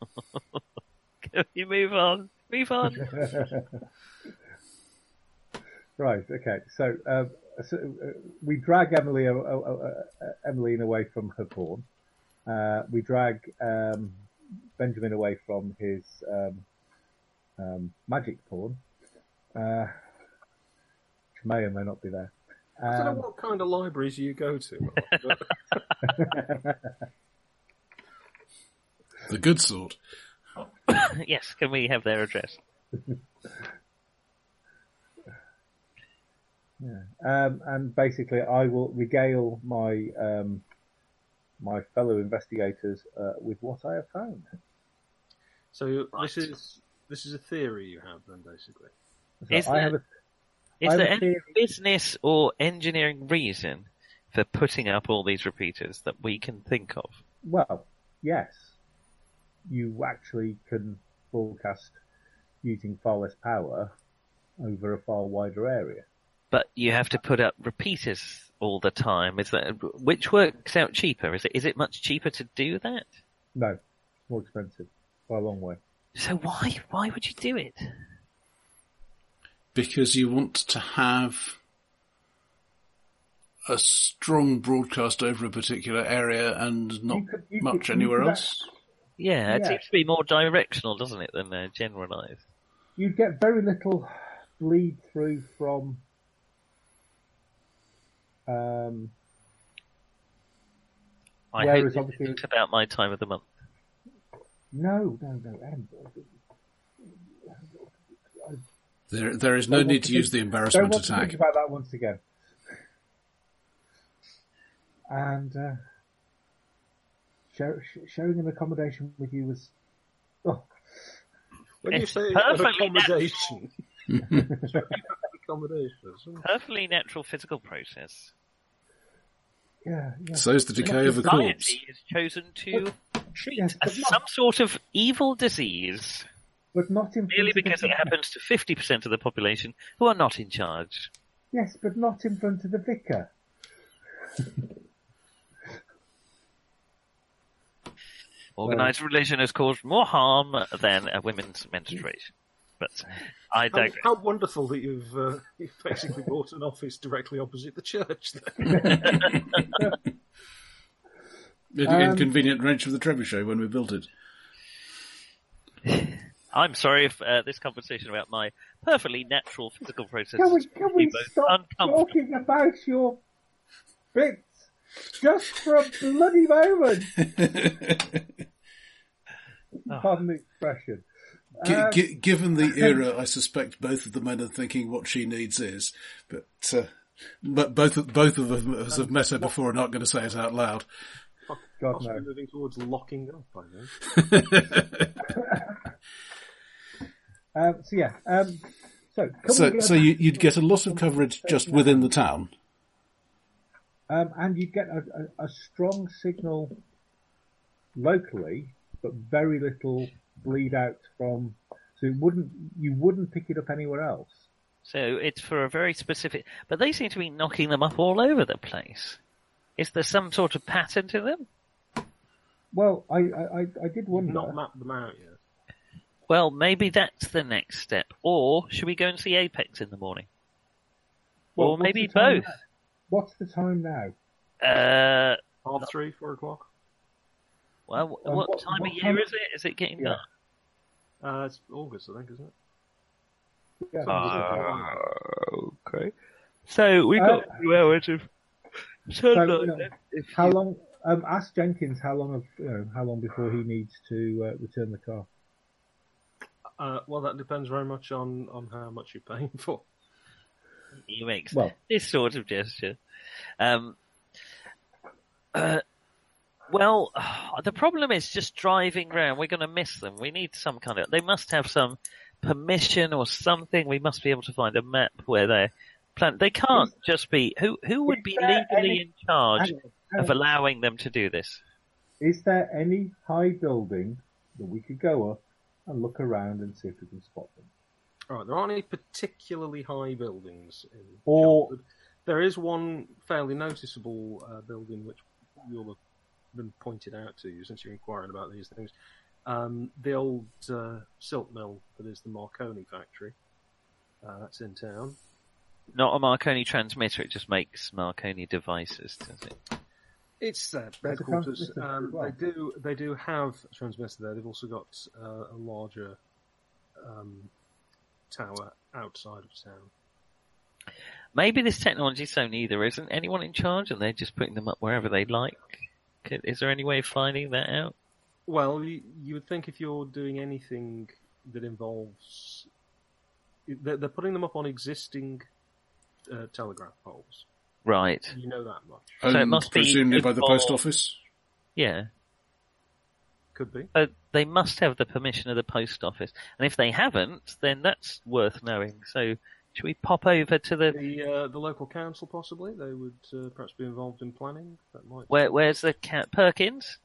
Can you move on? Move on. right. Okay. So, um, so uh, we drag Emily, uh, uh, uh, Emmeline away from her porn. Uh, we drag um, Benjamin away from his um, um, magic pawn, uh, which may or may not be there. I don't know Um, what kind of libraries you go to. But The good sort. yes, can we have their address? Yeah. Um, and basically, I will regale my um, my fellow investigators uh, with what I have found. so Right. this is this is a theory you have then, basically. So Is I there- have a, Is I there any business or engineering reason for putting up all these repeaters that we can think of? well, yes, you actually can broadcast using far less power over a far wider area. But you have to put up repeaters all the time. Is that which works out cheaper? Is it is it much cheaper to do that? No, it's more expensive by a long way. So why why would you do it? Because you want to have a strong broadcast over a particular area and not You could- you much could- anywhere could else. Yeah, it Yeah. seems to be more directional, doesn't it, than uh, generalised? You'd get very little bleed through from um, I hope this obviously- about my time of the month. no, no, no. Em, There, there is no Don't need to to use think- the Don't embarrassment attack. to think about that once again. And uh, show, sh- sharing an accommodation with you was, oh, When you It's say perfectly accommodation, accommodations. Perfectly natural physical process. yeah, yeah. So's the decay of a corpse. Society has chosen to treat yes, a, but not- some sort of evil disease but not in merely front of the because it happens to 50% of the population who are not in charge. Yes, but not in front of the vicar. Organised religion has caused more harm than a women's menstruation. But I How, digress. how wonderful that you've, uh, you've basically bought an office directly opposite the church. Then. In- Um, Inconvenient wrench of the trebuchet when we built it. I'm sorry if uh, this conversation about my perfectly natural physical process Can we, can we stop talking about your bits just for a bloody moment? Pardon the expression. Gi- Um, gi- given the era, I suspect both of the men are thinking what she needs is, but uh, but both of, both of them as have met her before and are not going to say it out loud. God Possibly no. moving towards locking up, I think. Um, so yeah. Um, so can So go so you, you'd get a lot of coverage just within the town. Um, and you'd get a, a, a strong signal locally, but very little bleed out from. So it wouldn't you wouldn't pick it up anywhere else. So it's for a very specific, but they seem to be knocking them up all over the place. Is there some sort of pattern to them? Well, I I, I, I did wonder. Not mapped them out yet. Well, maybe that's the next step. Or should we go and see Apex in the morning? Well, or maybe both. now? What's the time now? Uh, Half three, four o'clock. well, Um, what, what- time what of time- year is it? Is it getting Yeah. dark? Uh, it's August, I think, isn't it? Yeah, Ah, okay. So we've Uh, got two hours of sunlight. you know, if how you- long? Um, ask Jenkins how long of you know how long before he needs to uh, return the car. Uh, well, that depends very much on, on how much you're paying for. He makes Well- this sort of gesture. Um, uh, well, the problem is just driving around. We're going to miss them. We need some kind of. They must have some permission or something. We must be able to find a map where they're planned. They can't just be. Who who would be legally any- in charge Hang on, hang of allowing them to do this? Is there any high building that we could go up and look around and see if we can spot them? All right, there aren't any particularly high buildings in Or- Chelmsford. There is one fairly noticeable uh, building which you'll have been pointed out to you since you're inquiring about these things. Um, the old uh, silk mill that is the Marconi factory. Uh, that's in town. Not a Marconi transmitter. It just makes Marconi devices, does it? It's uh, headquarters. Um, well. They do they do have a transmitter there. They've also got uh, a larger um, tower outside of town. Maybe this technology so new there isn't anyone in charge and they're just putting them up wherever they like. Is there any way of finding that out? Well, you, you would think if you're doing anything that involves, they're, they're putting them up on existing uh, telegraph poles. Right. You know that much. So it Owned must be presumably by the post office. Yeah. Could be. So they must have the permission of the post office. And if they haven't, then that's worth knowing. So should we pop over to the The uh, the local council possibly they would uh, perhaps be involved in planning. That might. Where, where's the cat Perkins?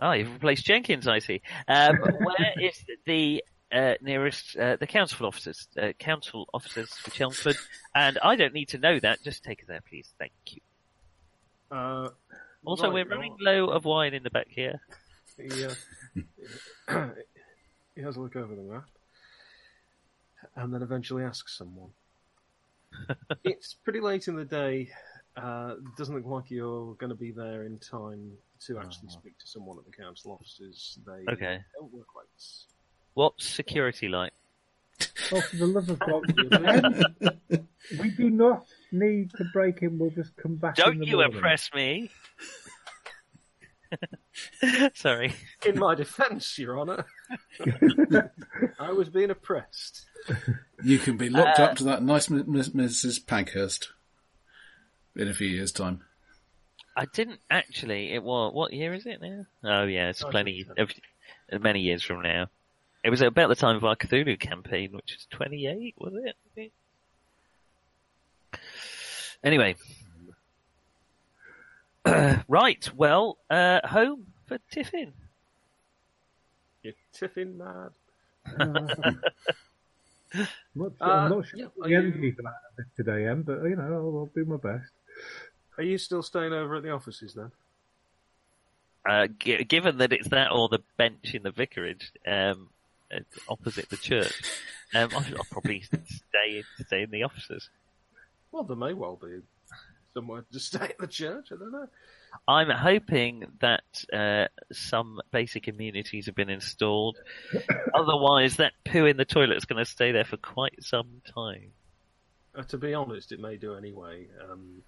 Oh, you've replaced Jenkins, I see. Um, where is the uh, nearest uh, the council officers? Uh, council officers for Chelmsford, and I don't need to know that. Just take us there, please. Thank you. Uh, Also, right, we're running low of wine in the back here. He, uh, he has a look over the map and then eventually asks someone. it's pretty late in the day. Uh, doesn't look like you're going to be there in time to actually speak to someone at the council offices. They Okay. don't work late. What's security like? Oh, for the love of God, we do not need to break in. We'll just come back. Don't the you morning. impress me. Sorry. In my defence, Your Honour, I was being oppressed. You can be locked Uh, up to that nice M- Miss- Mrs. Pankhurst in a few years' time. I didn't actually. It was what year is it now? Oh yeah, it's plenty of many years from now. It was about the time of our Cthulhu campaign, which was 28, was it? Anyway. right, well, uh, home for Tiffin. You're tiffin mad. Much, Uh, I'm not sure yeah, what are the you- for that today, Em, but you know, I'll, I'll do my best. Are you still staying over at the offices then? Uh, g- given that it's that or the bench in the vicarage, um, uh, opposite the church, um, I'll, I'll probably stay, stay in the offices. Well, there may well be somewhere to stay at the church. I don't know. I'm hoping that uh, some basic immunities have been installed. Otherwise, that poo in the toilet is going to stay there for quite some time. Uh, to be honest, it may do anyway. Um,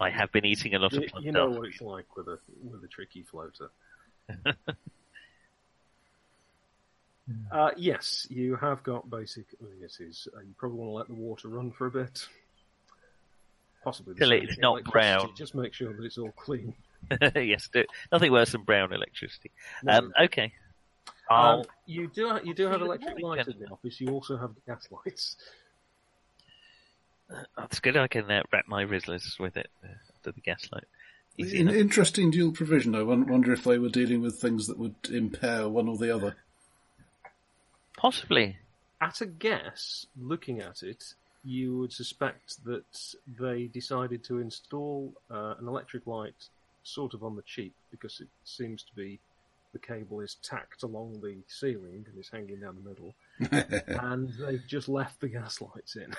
I have been eating a lot you, of you know what it's like with a with a tricky floater. uh, yes, you have got basic immunities. Uh, you probably want to let the water run for a bit. Possibly the Till it's not brown. Just make sure that it's all clean. yes, do, nothing worse than brown electricity. No. Um, okay. Um, I'll, you do ha- you do have See you in the electric morning, lights in the office. You also have gas lights. that's good. I can uh, wrap my Rizlas with it uh, under the gaslight. Easy In, enough. interesting dual provision. I won- wonder if they were dealing with things that would impair one or the other. Possibly. At a guess, looking at it, you would suspect that they decided to install uh, an electric light sort of on the cheap because it seems to be the cable is tacked along the ceiling and is hanging down the middle, and they've just left the gas lights in.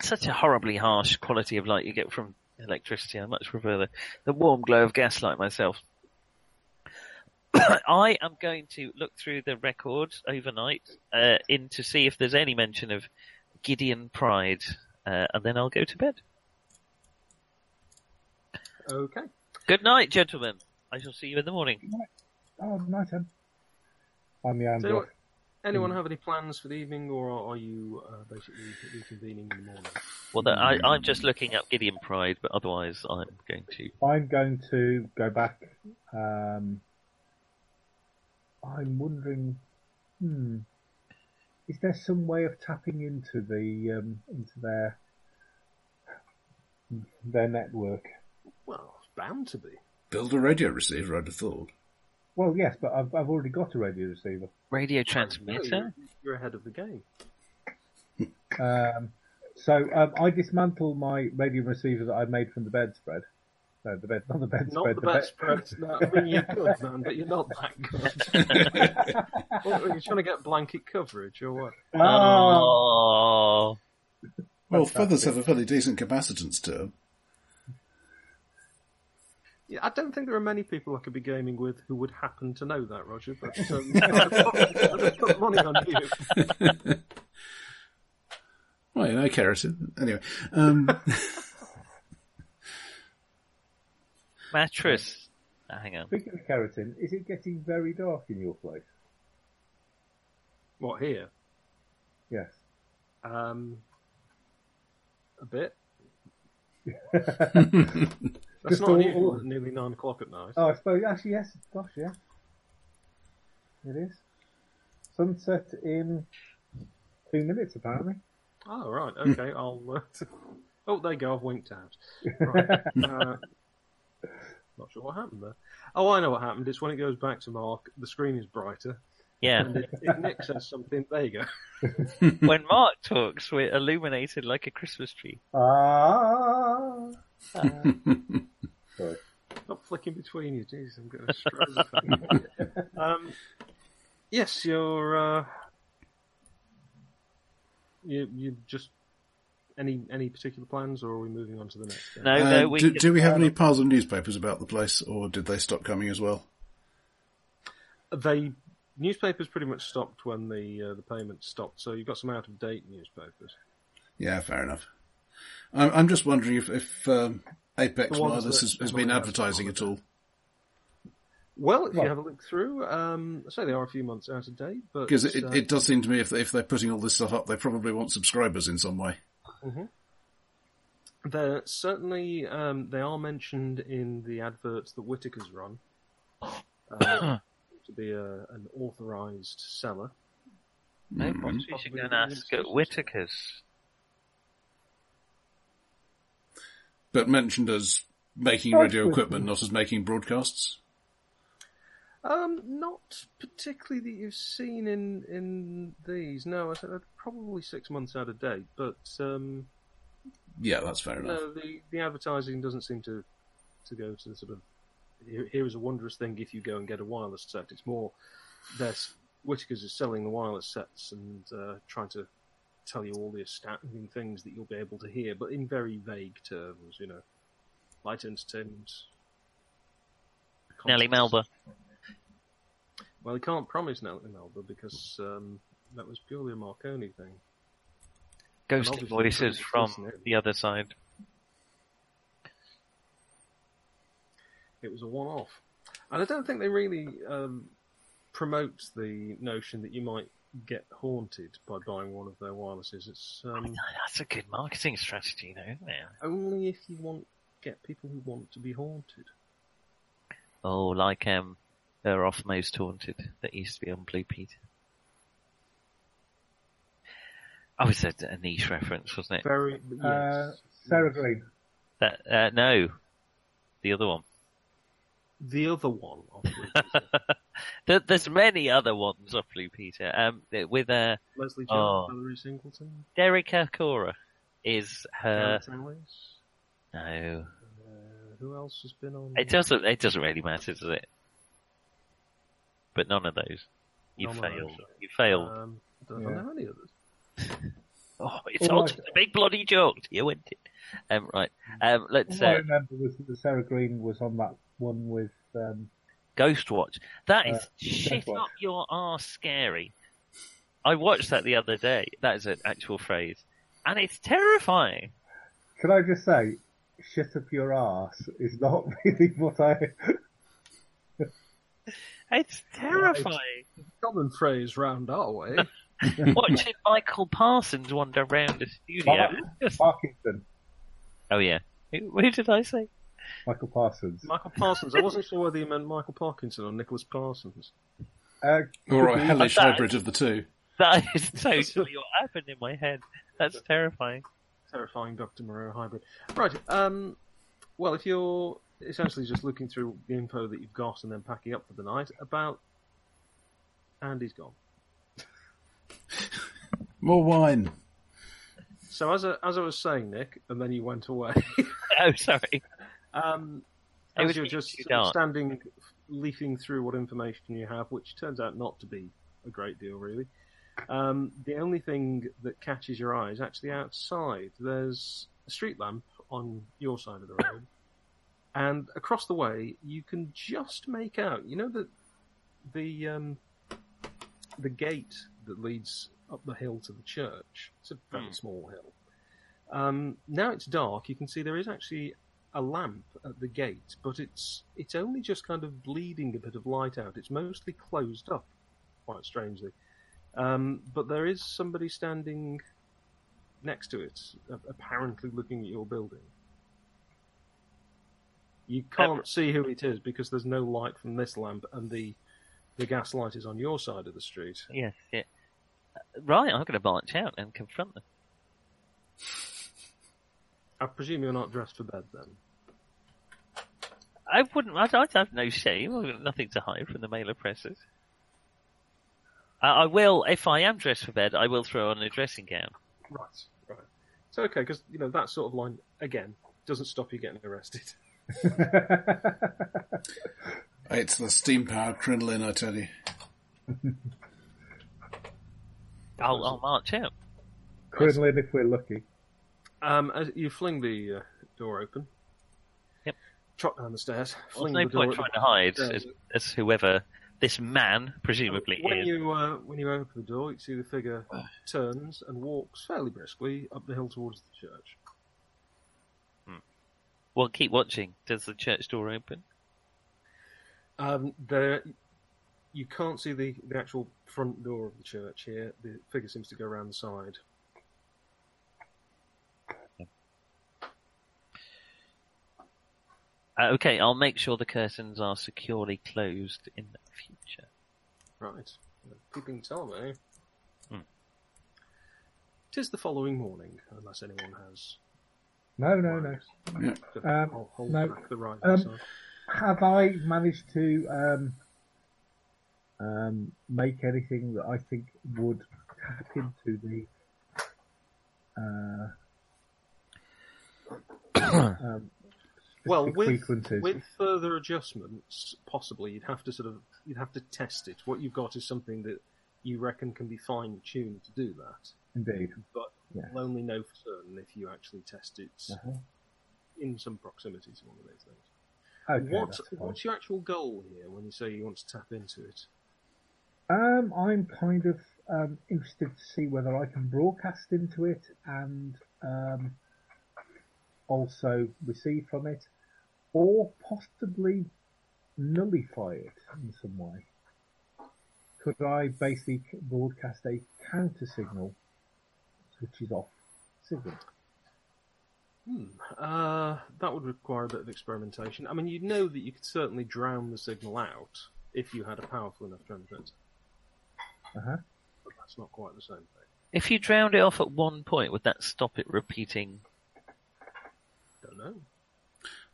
Such a horribly harsh quality of light you get from electricity. I much prefer the, the warm glow of gaslight myself. I am going to look through the records overnight uh, in to see if there's any mention of Gideon Pride, uh, and then I'll go to bed. okay. Good night, gentlemen. I shall see you in the morning. Good night. Oh, nice, Em. I'm the So, Andrew. anyone have any plans for the evening, or are you uh, basically reconvening in the morning? Well, the, I, I'm just looking up Gideon Pride, but otherwise I'm going to. I'm going to go back. Um, I'm wondering, hmm, is there some way of tapping into the um, into their their network? Well, it's bound to be. Build a radio receiver, I'd have thought. Well, yes, but I've I've already got a radio receiver. Radio transmitter? you're, you're ahead of the game. Um, so um, I dismantled my radio receiver that I made from the bedspread. No, the bed, not the bedspread. Not the the best bed- spread. No, I mean, you're good, man, but you're not that good. what, are you trying to get blanket coverage or what? Oh, Oh, Well, Fantastic. feathers have a fairly decent capacitance to them. Yeah, I don't think there are many people I could be gaming with who would happen to know that, Roger. But um, I'd put money on you. Well, you know, keratin. Anyway, um, Mattress. Ah, hang on. Speaking of keratin, is it getting very dark in your place? What here? Yes. Um, a bit. Just That's not all- unusual. all- Nearly nine o'clock at night. Oh, I suppose actually yes. Gosh, yeah. It is. Sunset in two minutes, apparently. Oh, right. Okay. I'll. Uh, oh, there you go. I've winked out. Right. Uh, not sure what happened there. Oh, I know what happened. It's when it goes back to Mark, the screen is brighter. Yeah. And if, if Nick says something, there you go. when Mark talks, we're illuminated like a Christmas tree. Ah. Sorry. Not flicking between you. Jeez, I'm going to stroke. um, yes, you're. Uh, you you just any any particular plans, or are we moving on to the next? game? No, uh, no, we do, do we have any piles of newspapers about the place, or did they stop coming as well? They newspapers pretty much stopped when the uh, the payment stopped, so you've got some out of date newspapers. Yeah, fair enough. I'm, I'm just wondering if, if um, Apex Wireless has, has been advertising at all. Well, if Well- you have a look through, um, I say they are a few months out of date, but Because it, uh, it does seem to me if, they, if they're putting all this stuff up, they probably want subscribers in some way. They're certainly um, they are mentioned in the adverts that Whitaker's run uh, to be a, an authorised seller. No, Mhm. perhaps we should go and ask at Whitaker's. But mentioned as making radio equipment, not as making broadcasts. Um, not particularly that you've seen in in these. No, I said probably six months out of date, but um, Yeah, that's fair enough. no, the the advertising doesn't seem to to go to the sort of here, here is a wondrous thing if you go and get a wireless set. It's more there's Whitaker's is selling the wireless sets and uh, trying to tell you all the astounding things that you'll be able to hear, but in very vague terms. You know, light entertainment. Nellie concerts. Melba. Well, he can't promise Nellie Melba because um, that was purely a Marconi thing. Ghostly voices from the other side. It was a one-off, and I don't think they really um, promote the notion that you might get haunted by buying one of their wirelesses. It's um, That's a good marketing strategy, though, isn't it? only if you want get people who want to be haunted. Oh, like um, they're off most haunted that used to be on Blue Peter. I was a, a niche reference, wasn't it? Very yes. Uh, Sarah Greene. That uh, no, the other one. the other one. There, there's many other ones off Blue Peter. Um, with uh, Leslie Oh. Jones, Valerie Singleton, Derek Akora is her. No, Uh, who else has been on? it doesn't. It doesn't really matter, does it? But none of those. You None of failed. those. You failed. Um, don't Yeah. know any others. oh, it's all all right. just a big bloody joke. You went it. Um, right. Um, let's All I uh, remember was that Sarah Greene was on that one with. Um, Ghost Watch. That is Uh, shit Ghost Watch. up your arse scary. I watched that the other day. That is an actual phrase. And it's terrifying. can I just say, shit up your ass is not really what I. It's terrifying. Common phrase round our way. Watching Michael Parsons wander around the studio. Just- Parkinson. oh yeah. Who, who did I say? Michael Parsons. Michael Parsons. I wasn't sure whether you meant Michael Parkinson or Nicholas Parsons. Uh, Or a hellish That- hybrid of the two. That is totally what happened in my head. That's terrifying. Terrifying Dr. Moreau hybrid. Right. Um, well, if you're essentially just looking through the info that you've got and then packing up for the night, about Andy's gone. More wine. So as I, as I was saying, Nick, and then you went away. Oh, sorry. um, It as was you're just too sort of dark. standing, leafing through what information you have, which turns out not to be a great deal, really. Um, the only thing that catches your eye is actually outside. There's a street lamp on your side of the road, and across the way you can just make out. You know that the um, the gate that leads up the hill to the church. It's a very Hmm. small hill. Um, now it's dark. You can see there is actually a lamp at the gate, but it's it's only just kind of bleeding a bit of light out. It's mostly closed up, quite strangely. Um, but there is somebody standing next to it, apparently looking at your building. You can't see who it is because there's no light from this lamp, and the the gas light is on your side of the street. Yes, yeah. Uh, Right, I'm going to march out and confront them. I presume you're not dressed for bed then. I wouldn't. I'd, I'd have no shame. I've got nothing to hide from the male oppressors. Uh, I will, if I am dressed for bed, I will throw on a dressing gown. Right, right. It's okay because you know that sort of line again doesn't stop you getting arrested. It's the steam powered crinoline, I tell you. I'll, I'll march out. Crinoline, if we're lucky. Um, as you fling the uh, door open. Yep. Trot down the stairs. Well, Fling there's no the door point at the trying to hide Yeah. as, as whoever this man presumably when is. you uh, when you open the door, you see the figure turns and walks fairly briskly up the hill towards the church. Well, keep watching. Does the church door open? Um, there, you can't see the, the actual front door of the church here. The figure seems to go around the side. Uh, okay, I'll make sure the curtains are securely closed in the future. Right, keeping Tom, eh? Hmm. Tis the following morning, unless anyone has. No, no, no. Yeah. Um, I'll hold no. back the right Um, side. Have I managed to um, um, make anything that I think would tap into the uh, um, Well, with frequencies? with further adjustments, possibly you'd have to sort of you'd have to test it. What you've got is something that you reckon can be fine tuned to do that, Indeed. but Yeah. you'll only know for certain if you actually test it Uh-huh. in some proximity to one of those things. Okay, what what's your actual goal here when you say you want to tap into it? Um, I'm kind of um, interested to see whether I can broadcast into it and um, also receive from it, or possibly nullify it in some way. Could I basically broadcast a counter signal, switches off signal? Hmm. Uh, that would require a bit of experimentation. I mean, you'd know that you could certainly drown the signal out if you had a powerful enough transmitter, Uh-huh. but that's not quite the same thing. If you drowned it off at one point, would that stop it repeating? Don't know.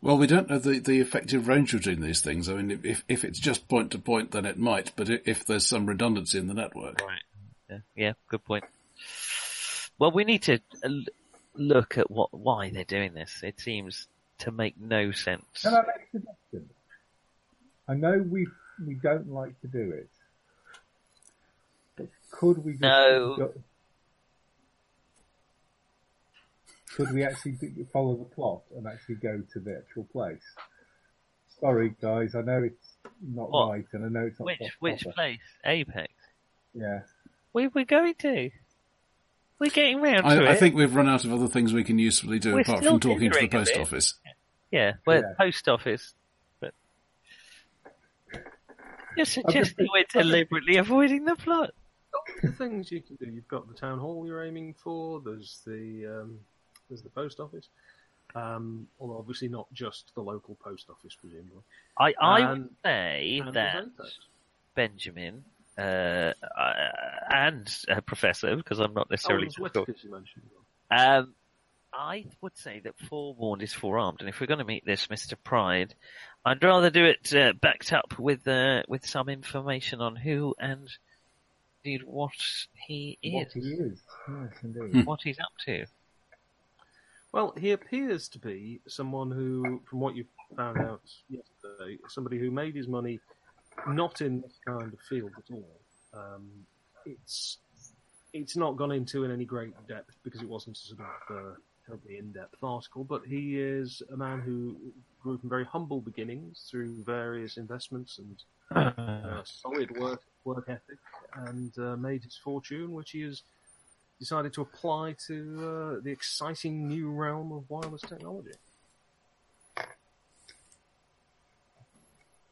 Well, we don't know the, the effective range between these things. I mean, if if it's just point to point, then it might. But if there's some redundancy in the network, Right. Yeah, yeah good point. Well, we need to uh, look at what why they're doing this. It seems to make no sense. Can I make a suggestion? I know we we don't like to do it, but could we just No. go- could we actually follow the plot and actually go to the actual place? Sorry, guys, I know it's not What? right, and I know it's not Which proper. which place? Apex. Yeah, We we're going to. We're getting round to I, it. I think we've run out of other things we can usefully do We're apart still from talking to the post bit. office. Yeah, well, Yeah. post office. But you're suggesting we're deliberately avoiding the plot. the things you can do. You've got the town hall you're aiming for. There's the um, there's the post office. Um, although obviously not just the local post office, presumably. I I And- would say And that Apex. Benjamin uh, uh, and uh, Professor, because I'm not Oh, necessarily there's sure. You mentioned. Um, I would say that forewarned is forearmed, and if we're going to meet this Mr. Pride, I'd rather do it uh, backed up with uh, with some information on who and indeed what he is, what he is. Yes, indeed. Hmm. what he's up to. Well, he appears to be someone who, from what you found out yesterday, somebody who made his money not in this kind of field at all. Um, it's it's not gone into in any great depth because it wasn't a sort of uh, terribly in-depth article, but he is a man who grew from very humble beginnings through various investments and uh, solid work work ethic, and uh, made his fortune, which he has decided to apply to uh, the exciting new realm of wireless technology.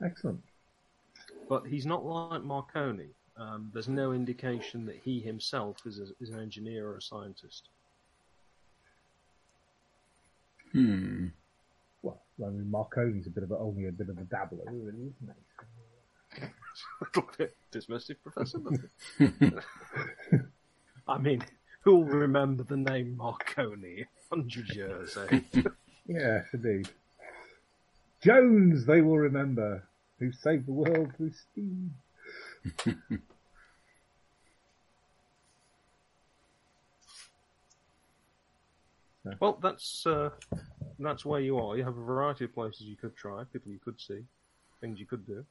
Excellent. But he's not like Marconi. Um, there's no indication that he himself is, a, is an engineer or a scientist. Hmm. Well, I mean, Marconi's a bit of a, only a bit of a dabbler, really, isn't he? a little bit dismissive, Professor. I mean, who'll remember the name Marconi? Hundred years, eh? Yes, indeed. Jones, they will remember, who saved the world through steam. well, that's uh, that's where you are. You have a variety of places you could try, people you could see, things you could do.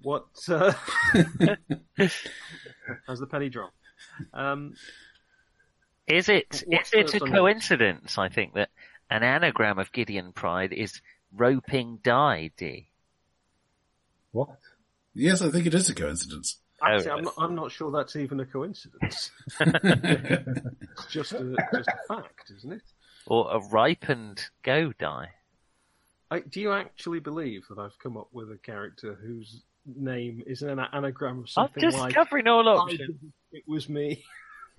what uh, has the penny dropped? Um, Is it What's is it a coincidence? I think that an anagram of Gideon Pride is roping die D. What? Yes, I think it is a coincidence. actually. I'm, not, I'm not sure that's even a coincidence. It's just a, just a fact, isn't it? or a ripened go die. I, do you actually believe that I've come up with a character whose name is an anagram of something I'm something just like covering all options. "It was me"?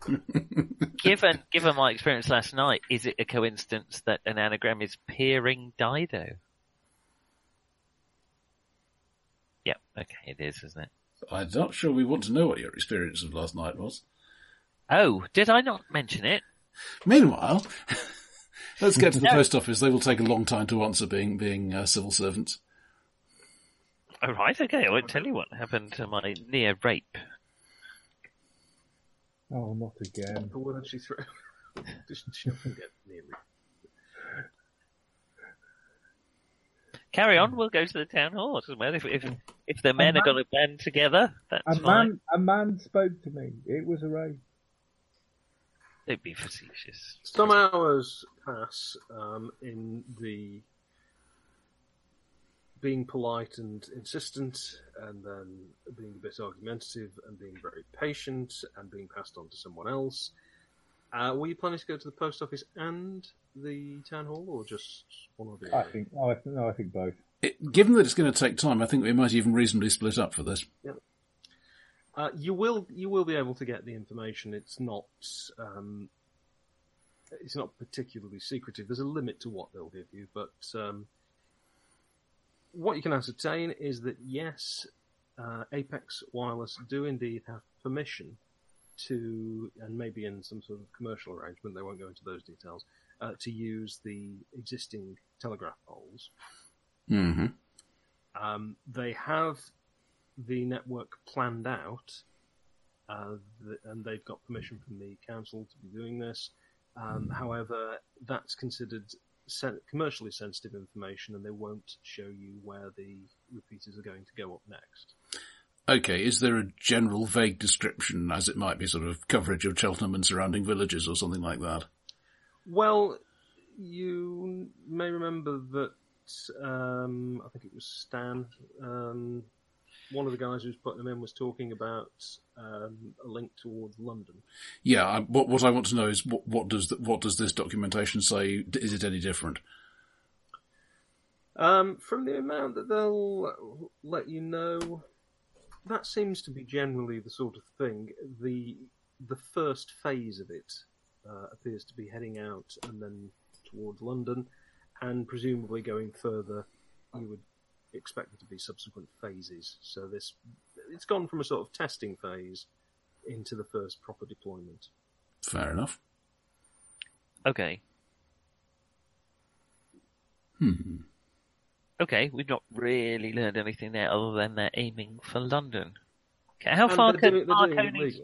given given my experience last night, is it a coincidence that an anagram is peering Dido? Yep, okay, it is, isn't it? I'm not sure we want to know what your experience of last night was. Oh, did I not mention it? Meanwhile, let's get to the No. post office. They will take a long time to answer being being uh, civil servants. All right, okay, I won't tell you what happened to my near rape. Oh, not again. The word she threw. Just she doesn't get near me. Carry on, we'll go to the town hall. It doesn't matter if, if, if the men are going to band together, that's A fine. man, a man spoke to me. It was a Ray. Don't be facetious. Some hours pass um, in the being polite and insistent, and then being a bit argumentative, and being very patient, and being passed on to someone else. Uh, were you planning to go to the post office and the town hall, or just one or the I think. Oh, I think. No, I think both. It, given that it's going to take time, I think we might even reasonably split up for this. Uh, you will you will be able to get the information. It's not um, it's not particularly secretive. There's a limit to what they'll give you, but um, what you can ascertain is that yes, uh, Apex Wireless do indeed have permission to, and maybe in some sort of commercial arrangement, they won't go into those details, uh, to use the existing telegraph poles. Mm-hmm. Um, they have the network planned out, uh, th- and they've got permission from the council to be doing this. Um, however, that's considered sen- commercially sensitive information, and they won't show you where the repeaters are going to go up next. Okay, is there a general vague description, as it might be sort of coverage of Cheltenham and surrounding villages or something like that? Well, you may remember that um, I think it was Stan, um, one of the guys who's putting them in, was talking about um, a link towards London. Yeah, I, what, what I want to know is what, what does the, what does this documentation say? Is it any different? Um, from the amount that they'll let you know, that seems to be generally the sort of thing. The the first phase of it uh, appears to be heading out and then towards London, and presumably going further. You would expect there to be subsequent phases. So this it's gone from a sort of testing phase into the first proper deployment. Fair enough. Okay, Hmm. okay, we've not really learned anything there other than they're aiming for London. Okay, how And far can doing- they're doing it Marconi's,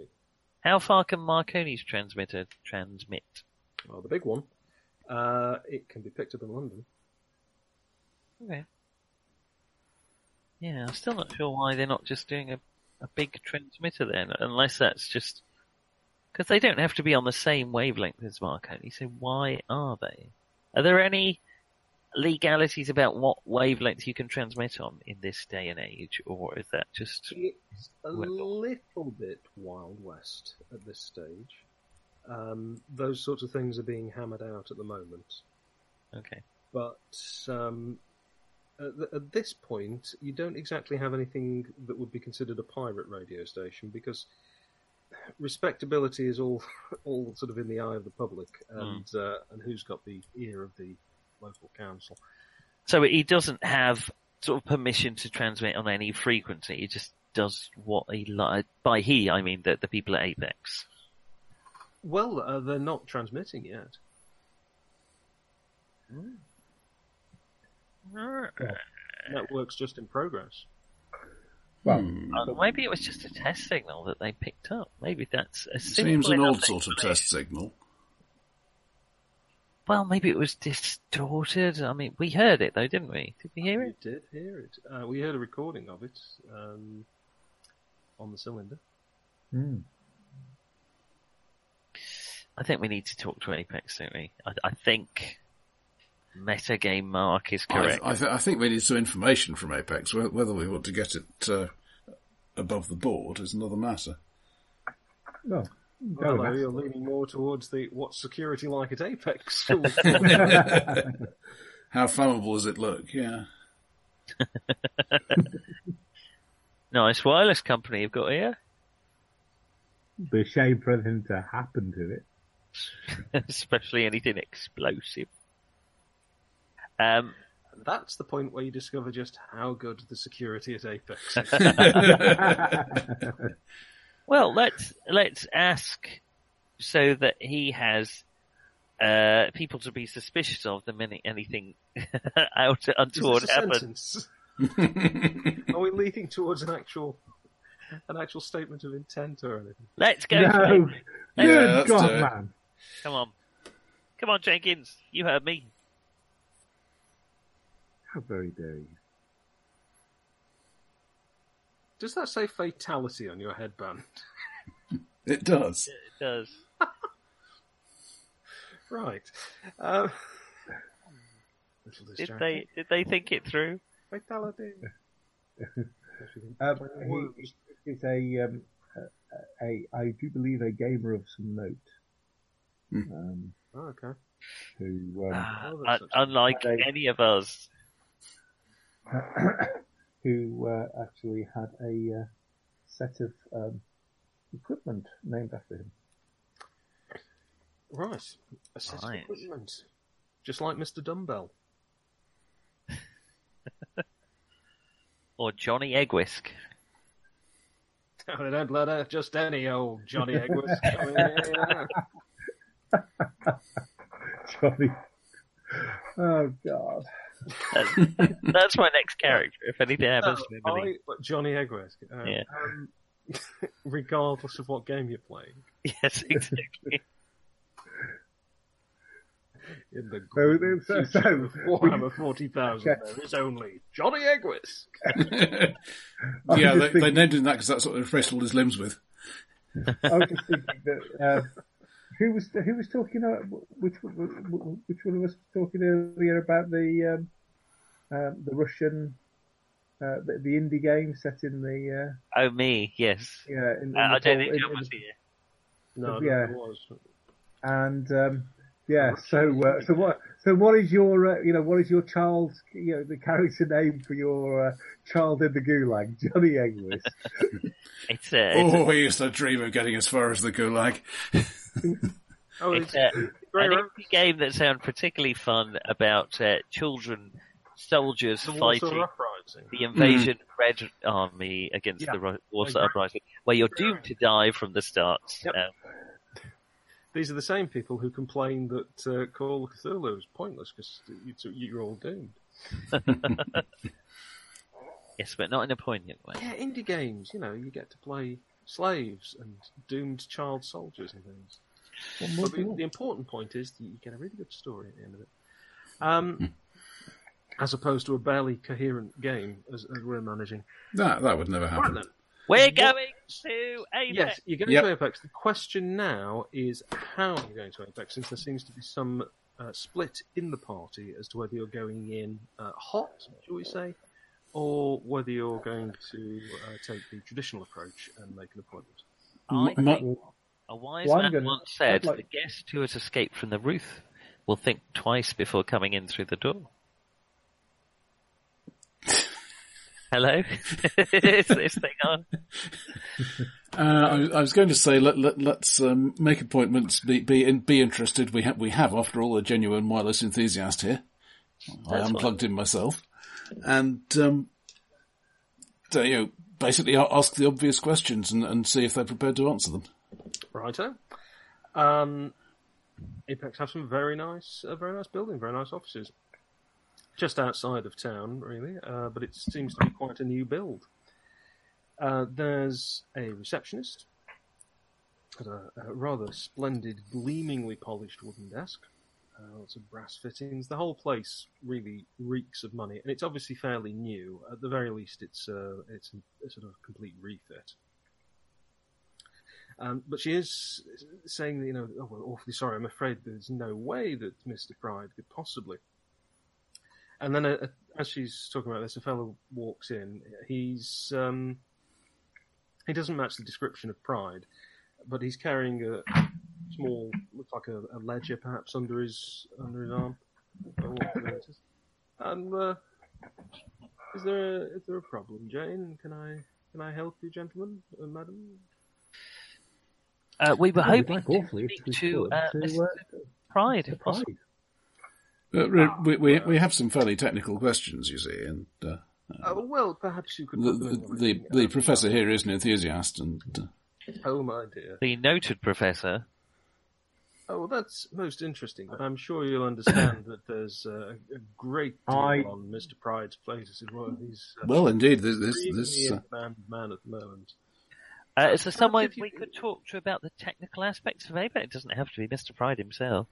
how far can Marconi's transmitter transmit? Well, the big one, uh, it can be picked up in London. Okay. Yeah, I'm still not sure why they're not just doing a, a big transmitter then, unless that's just Because they don't have to be on the same wavelength as Marconi, so why are they? Are there any legalities about what wavelength you can transmit on in this day and age, or is that just It's a little bit Wild West at this stage. Um, those sorts of things are being hammered out at the moment. okay? But um, at, at this point, you don't exactly have anything that would be considered a pirate radio station because respectability is all all sort of in the eye of the public, and uh, and who's got the ear of the local council. So he doesn't have sort of permission to transmit on any frequency. He just does what he like. By he, I mean the the people at Apex. Well, uh, they're not transmitting yet. Network's just in progress. Well, Hmm. Uh, maybe it was just a test signal that they picked up. Maybe that's a Seems an enough odd sort of test signal. Well, maybe it was distorted. I mean, we heard it though, didn't we? Did we hear We it? did hear it. Uh, we heard a recording of it um, on the cylinder. hmm. I think we need to talk to Apex, don't we? I, I think Metagame Mark is I, correct. I, th- I think we need some information from Apex. Whether we want to get it uh, above the board is another matter. Well, go Hello, with you're leaning more towards the what's security like at Apex. How flammable does it look? Yeah. nice wireless company you've got here, Be a shame for anything to happen to it. especially anything explosive. Um, That's the point where you discover just how good the security at Apex is. well, let's let's ask so that he has uh, people to be suspicious of the minute anything out Is untoward this happens. Are we leading towards an actual an actual statement of intent or anything? Let's go. no, it. Yeah, good let's God, man. Come on, come on, Jenkins. You heard me. How very dare you. Does that say fatality on your headband? It does. It does. Right. Um, Did they did they think it through? Fatality. Um, he he is a, um, a, a, I do believe a gamer of some note. Hmm. Um, Oh, okay. who, um, un- unlike They- any of us. who uh, actually had a uh, set of um, equipment named after him. Right. A set Right. of equipment. Just like Mr. Dumbbell. Or Johnny Eggwhisk. Oh, they don't let her just any old Johnny Eggers come in here. Johnny. Oh God. That's, that's my next character. If anything happens to No, anybody. I, but Johnny Eggers. Um, Yeah. um, regardless of what game you're playing. Yes, exactly. In the So- grim so- future so- of Warhammer 40,000, Okay. there is only Johnny Eggers. Yeah, they, just they named him that because that's what he replaced all his limbs with. I was just thinking that uh, who was who was talking uh, which which one of us was talking earlier about the um, um, the Russian uh, the, the indie game set in the Uh, Oh, me, yes. uh, yeah in, in Uh, I don't think in- John in- was here. No, Yeah. there was. and um, yeah so uh, so what so what is your uh, you know what is your child's you know the character name for your uh, child in the gulag Johnny Eggers It's, uh, it's, Oh, he used to dream of getting as far as the gulag. Oh, it's it's, uh, an Rock- game that sounds particularly fun about uh, children, soldiers the fighting Uprising. the invasion Red Army against Yeah. the Ru- Warsaw Exactly. Uprising, where you're doomed to die from the start. Yep. Um, These are the same people who complain that uh, Call of Cthulhu is pointless because you're all doomed. yes, but not in a poignant way. Yeah, indie games, you know, you get to play slaves and doomed child soldiers and things. What more But the, the important point is that you get a really good story at the end of it. Um, as opposed to a barely coherent game as, as we're managing. That that would never Right happen. then. We're What- going to Apex. Yes, you're going Yep. to Apex. The question now is how you're going to Apex, since there seems to be some uh, split in the party as to whether you're going in uh, hot, shall we say, or whether you're going to uh, take the traditional approach and make an appointment. I M- my- think a wise Well, man gonna- once said, I'd like- "The guest who has escaped from the roof will think twice before coming in through the door." Hello, is this thing on? Uh, I, I was going to say let, let, let's um, make appointments. Be be in, be interested. We have we have, after all, a genuine wireless enthusiast here. I That's am fine. plugged in myself, and um, so, you know, basically a- ask the obvious questions and, and see if they're prepared to answer them. Righto. Um, Apex have some very nice, uh, very nice building, very nice offices. Just outside of town, really, uh, but it seems to be quite a new build. Uh, there's a receptionist at a, a rather splendid, gleamingly polished wooden desk. Uh, lots of brass fittings. The whole place really reeks of money, and it's obviously fairly new. At the very least, it's uh, it's a, a sort of complete refit. Um, but she is saying you know, oh, well, awfully sorry, I'm afraid there's no way that Mr. Pride could possibly. And then, uh, as she's talking about this, a fellow walks in. He's um, he doesn't match the description of Pride, but he's carrying a small, looks like a, a ledger perhaps under his under his arm. I don't know what it is. And uh, is there a, is there a problem, Jane? Can I can I help you, gentlemen, uh, madam? Uh, we were hoping to speak we to, could, uh, to, uh, Pride, if possible. Pride. Uh, re- we, we we have some fairly technical questions, you see, and uh, Uh, well, perhaps you could. the, the the the uh, professor here is an enthusiast, and uh, Oh my dear. The noted professor. Oh, well, that's most interesting. But I'm sure you'll understand that there's uh, a great deal I- on Mr. Pride's plate as it were. He's uh, well, indeed, this this, this uh, in-demand man at the moment. Uh, is there Perhaps someone you- we could talk to about the technical aspects of Apex? It doesn't have to be Mr. Pride himself.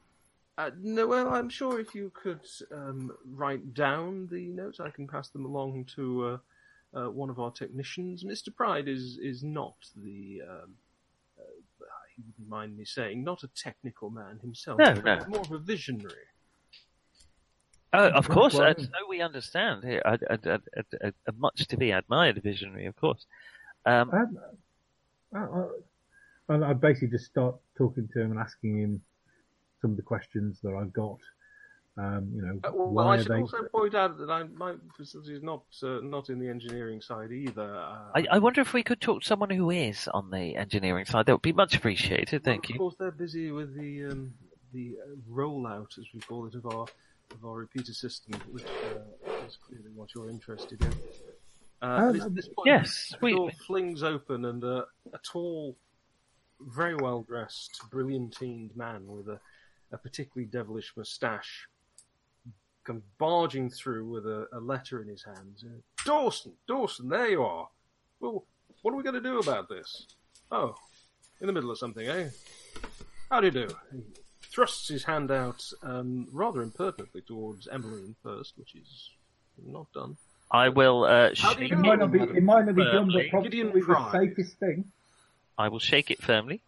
Uh, no, well, I'm sure if you could um, write down the notes, I can pass them along to uh, uh, one of our technicians. Mr. Pride is is not the. Um, uh, he wouldn't mind me saying, not a technical man himself. No, but no. More of a visionary. Oh, of Well, course, well, uh, so we understand. Here, a, a, a, a, a much to be admired visionary, of course. Um, Um, I, I, I- I basically just start talking to him and asking him some of the questions that I've got. Um, you know, Uh, well, why I are should they? also point out that I, my facility is not uh, not in the engineering side either. Uh, I, I wonder if we could talk to someone who is on the engineering side. That would be much appreciated. Thank of you. course, they're busy with the um, the uh, rollout, as we call it, of our of our repeater system, which uh, is clearly what you're interested in. Uh, Um, at this point, yes, the we- door flings open, and uh, a tall, very well dressed, brilliantine man with a, a particularly devilish moustache come barging through with a, a letter in his hands. Uh, Dawson, Dawson, there you are. Well, what are we going to do about this? Oh, in the middle of something, eh? How do you do? He thrusts his hand out um, rather impertinently towards Emmeline first, which is not done. I will uh, How shake It might not be. It might not be done, but probably Gideon the Pride. safest thing. I will shake it firmly.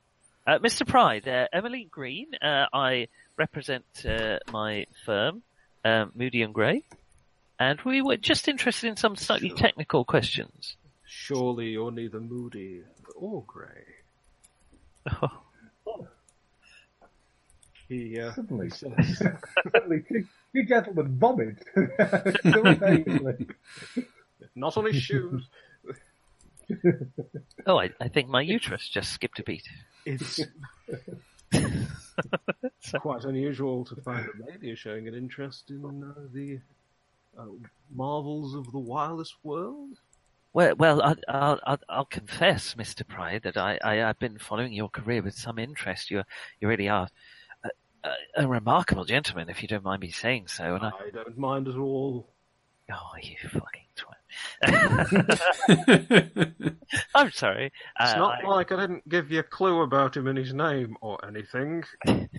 Uh, Mr. Pride, uh, Emily Green, uh, I represent uh, my firm, um, Moody and Gray, and we were just interested in some slightly Sure. technical questions. Surely you're neither moody or grey. He, uh, Suddenly, he says, suddenly, two, two gentlemen vomit not on his shoes. Oh, I, I think my uterus just skipped a beat. It's quite unusual to find a lady showing an interest in uh, the uh, marvels of the wireless world. Well, well, I, I'll, I'll, I'll confess, Mr. Pride, that I, I, I've been following your career with some interest. You, you really are a, a, a remarkable gentleman, if you don't mind me saying so. And I, I don't mind at all. oh, you fucking! I'm sorry. It's Uh, not I- like I didn't give you a clue about him and his name or anything.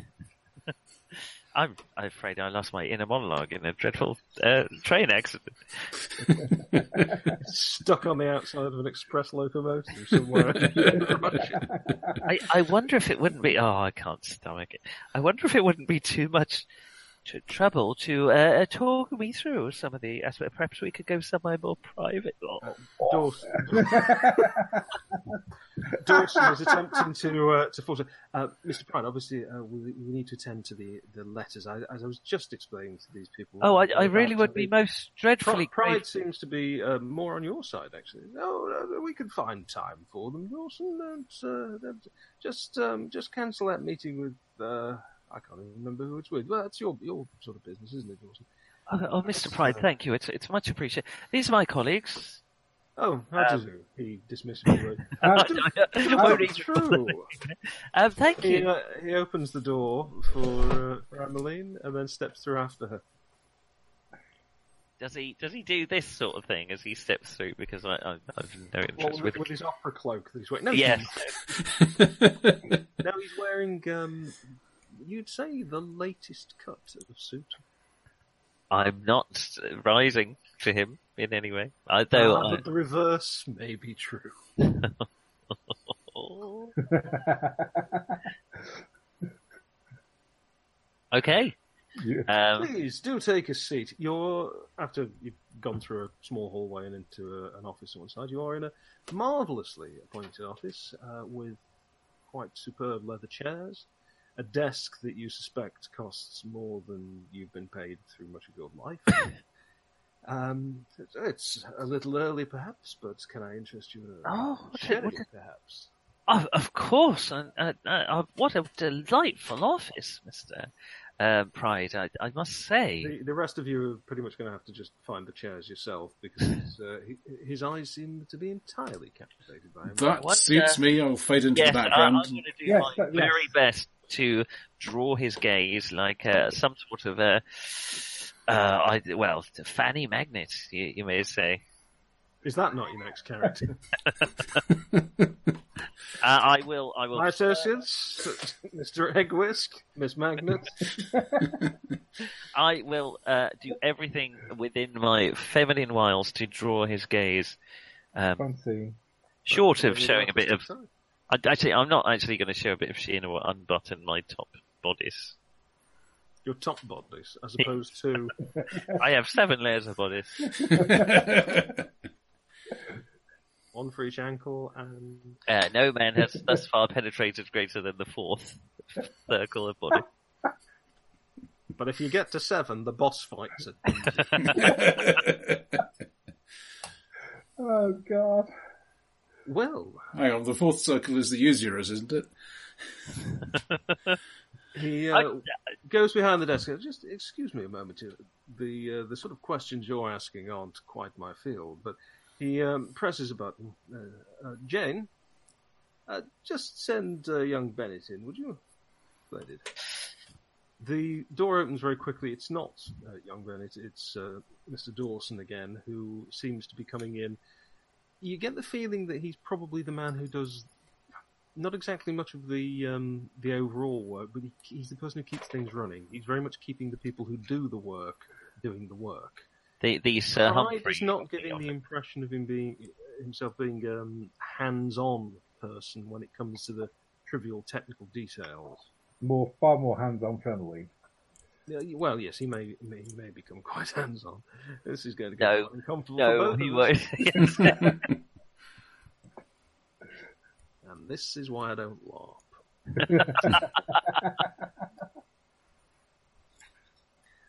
I'm afraid I lost my inner monologue in a dreadful uh, train accident. Stuck on the outside of an express locomotive somewhere. I, I wonder if it wouldn't be. Oh, I can't stomach it. I wonder if it wouldn't be too much tr- trouble to uh, talk me through some of the aspects. Perhaps we could go somewhere more private. Oh, Dawson. Dawson was attempting to uh, to force. Uh, Mr. Pride, obviously, uh, we, we need to attend to the, the letters. I, as I was just explaining to these people. oh I, uh, I really about would the- be most dreadfully Pride, Pride grateful. seems to be uh, more on your side, actually. No, no, we can find time for them, Dawson. Don't, uh, don't- just um, just cancel that meeting with. Uh, I can't even remember who it's with. Well, it's your your sort of business, isn't it, Dawson? Oh, oh, Mr. Pride, thank you. It's it's much appreciated. These are my colleags. Oh, how do you? He dismissively. Uh, I Oh, won't even- true. Um, thank He, you. uh, he opens the door for, uh, for Emmeline and then steps through after her. Does he does he do this sort of thing as he steps through? Because I, I I've no Well, interest with, with. with his opera cloak that he's wearing. No, Yes. no, he's wearing. Um, you'd say the latest cut of a suit. I'm not rising to him in any way. Although Ah, I, but the reverse may be true. Okay. you- Um, Please do take a seat. You're after you've gone through a small hallway and into a, an office on one side. You are in a marvelously appointed office uh, with quite superb leather chairs, a desk that you suspect costs more than you've been paid through much of your life. um, it's, it's a little early, perhaps, but can I interest you in a Oh, a- sherry, what perhaps? of, of course. And, uh, uh, uh, what a delightful office, Mister uh, Pride. I, I must say. The, the rest of you are pretty much going to have to just find the chairs yourself because his, uh, he, his eyes seem to be entirely captivated by him. That wonder- suits me. I'll fade into Yes, the I, I'm background. going to do Yes, my yes. very best to draw his gaze like uh, some sort of a, uh, I, well, fanny magnet, you, you may say. Is that not your next character? Uh, I will. I will. My associates, Mr. Eggwhisk, Miss Magnet. I will uh, do everything within my feminine wiles to draw his gaze. Um, Fancy. short of showing a bit of. I, actually, I'm not actually going to show a bit of sheen or unbutton my top bodice. Your top bodice, as opposed to I have seven layers of bodice. one for each ankle and Uh, no man has thus far penetrated greater than the fourth circle of body. But if you get to seven, the boss fights it. Oh God. Well, Hang on, the fourth circle is the usurers, isn't it? he uh, goes behind the desk. Just excuse me a moment. The uh, the sort of questions you're asking aren't quite my field, but he um, presses a button. Uh, uh, Jane, uh, just send uh, young Bennett in, would you? Splendid. The door opens very quickly. It's not uh, young Bennett. It's uh, Mr. Dawson again, who seems to be coming in. You get the feeling that he's probably the man who does not exactly much of the um, the overall work, but he, he's the person who keeps things running. He's very much keeping the people who do the work doing the work. The, the Sir Humphrey. is not of the giving the impression of him being himself being um, hands-on person when it comes to the trivial technical details. More, far more hands-on friendly. Yeah, Well, yes, he may, may he may become quite hands-on. This is going to get No. quite uncomfortable No, for both he of us. won't. And this is why I don't LARP.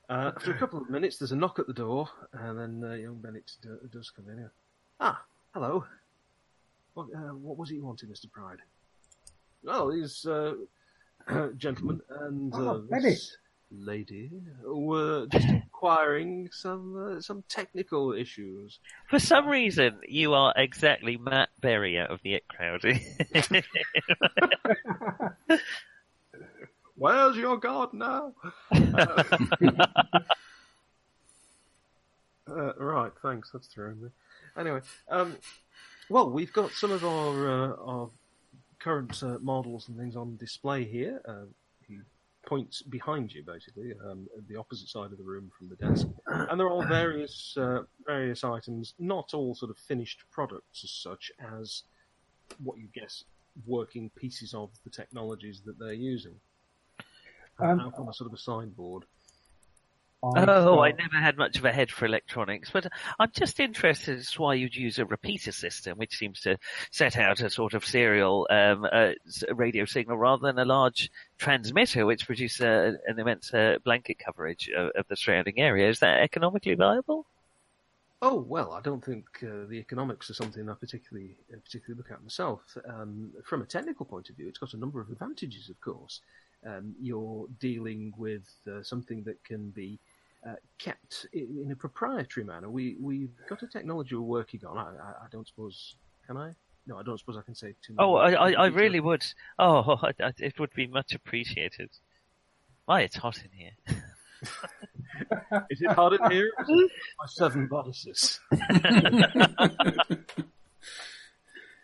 uh, after a couple of minutes, there's a knock at the door, and then uh, young Bennett do, does come in. Ah, hello. What, uh, what was it you wanted, Mr. Pride? Well, these uh, gentlemen and uh, Ah, this Bennett. Lady were just inquiring some uh, some technical issues. For some reason, you are exactly Matt Berry out of the It Crowd. Where's your God now? Uh, uh, right, thanks. That's throwing me. Anyway, um, well, we've got some of our uh, our current uh, models and things on display here. Points behind you, basically, um, the opposite side of the room from the desk, and there are various uh, various items, not all sort of finished products as such as what you guess working pieces of the technologies that they're using. Um, out on a sort of a sideboard. Oh, I never had much of a head for electronics, but I'm just interested as to why you'd use a repeater system, which seems to set out a sort of serial um, uh, radio signal rather than a large transmitter, which produces uh, an immense uh, blanket coverage of, of the surrounding area. Is that economically viable? Oh well, I don't think uh, the economics are something I particularly uh, particularly look at myself. Um, from a technical point of view, it's got a number of advantages. Of course, um, you're dealing with uh, something that can be uh, kept in, in a proprietary manner. We we've got a technology we're working on. I, I, I don't suppose can I? No, I don't suppose I can say too. Much. Oh, I, I, I really would. Oh, I, I- it would be much appreciated. Why, it's hot in here. Is it hot in here? My seven bodices.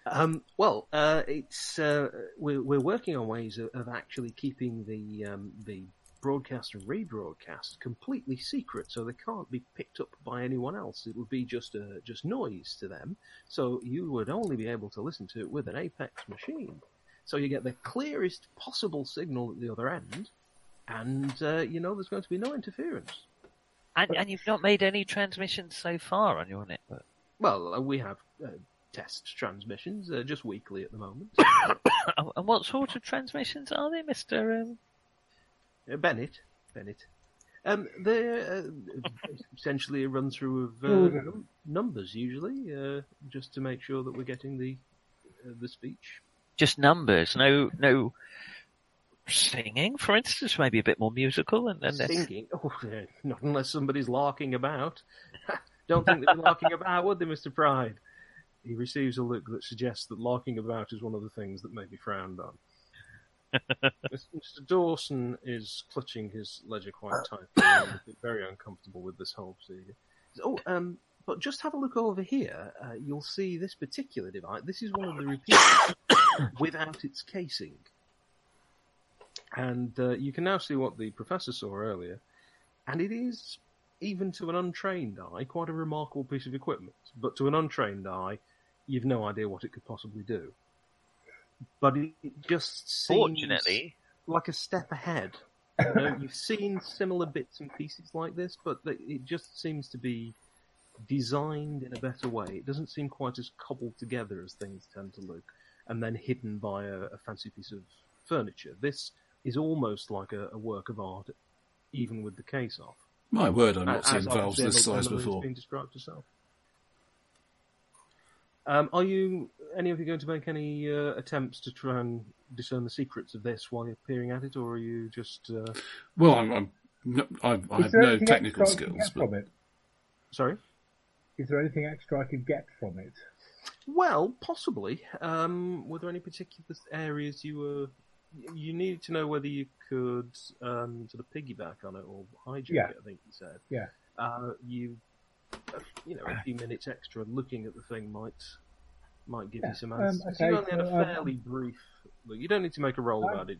Um, well, uh, it's uh, we're we're working on ways of, of actually keeping the um, the broadcast and rebroadcast completely secret, so they can't be picked up by anyone else. It would be just uh, just noise to them. So you would only be able to listen to it with an Apex machine. So you get the clearest possible signal at the other end, and uh, you know there's going to be no interference. And, and you've not made any transmissions so far on your network. Well, uh, we have uh, test transmissions uh, just weekly at the moment. And what sort of transmissions are they, Mister? Um... Uh, Bennett, Bennett. Um, they're uh, essentially a run through of uh, num- numbers, usually, uh, just to make sure that we're getting the uh, the speech. Just numbers, no, no singing, for instance, maybe a bit more musical, and, and Singing? Oh, not unless somebody's larking about. Don't think they're larking about, would they, Mr. Pride? He receives a look that suggests that larking about is one of the things that may be frowned on. Mr. Dawson is clutching his ledger quite tightly and a bit very uncomfortable with this whole procedure. Oh, um, but just have a look over here. Uh, you'll see this particular device. This is one of the repeaters without its casing. And uh, you can now see what the professor saw earlier. And it is, even to an untrained eye, quite a remarkable piece of equipment. But to an untrained eye, you've no idea what it could possibly do. But it, it just seems fortunately, like a step ahead. You know, you've seen similar bits and pieces like this, but it just seems to be designed in a better way. It doesn't seem quite as cobbled together as things tend to look, and then hidden by a, a fancy piece of furniture. This is almost like a, a work of art, even with the case off. My word, I've not As seen obviously valves this size before. Been described herself. Um, are you any of you going to make any uh, attempts to try and discern the secrets of this while you're peering at it, or are you just uh, Well, I'm, I'm no, I've, I have no technical extra I can skills, but from it? sorry? Is there anything extra I could get from it? Well, possibly. Um, were there any particular areas you were you needed to know whether you could um, sort of piggyback on it or hijack Yeah. it? I think you said. Yeah. Uh, you, you know, a few minutes extra looking at the thing might might give Yeah, you some um, answers. okay, you only had a um, fairly brief. Look, you don't need to make a roll I'm- about it.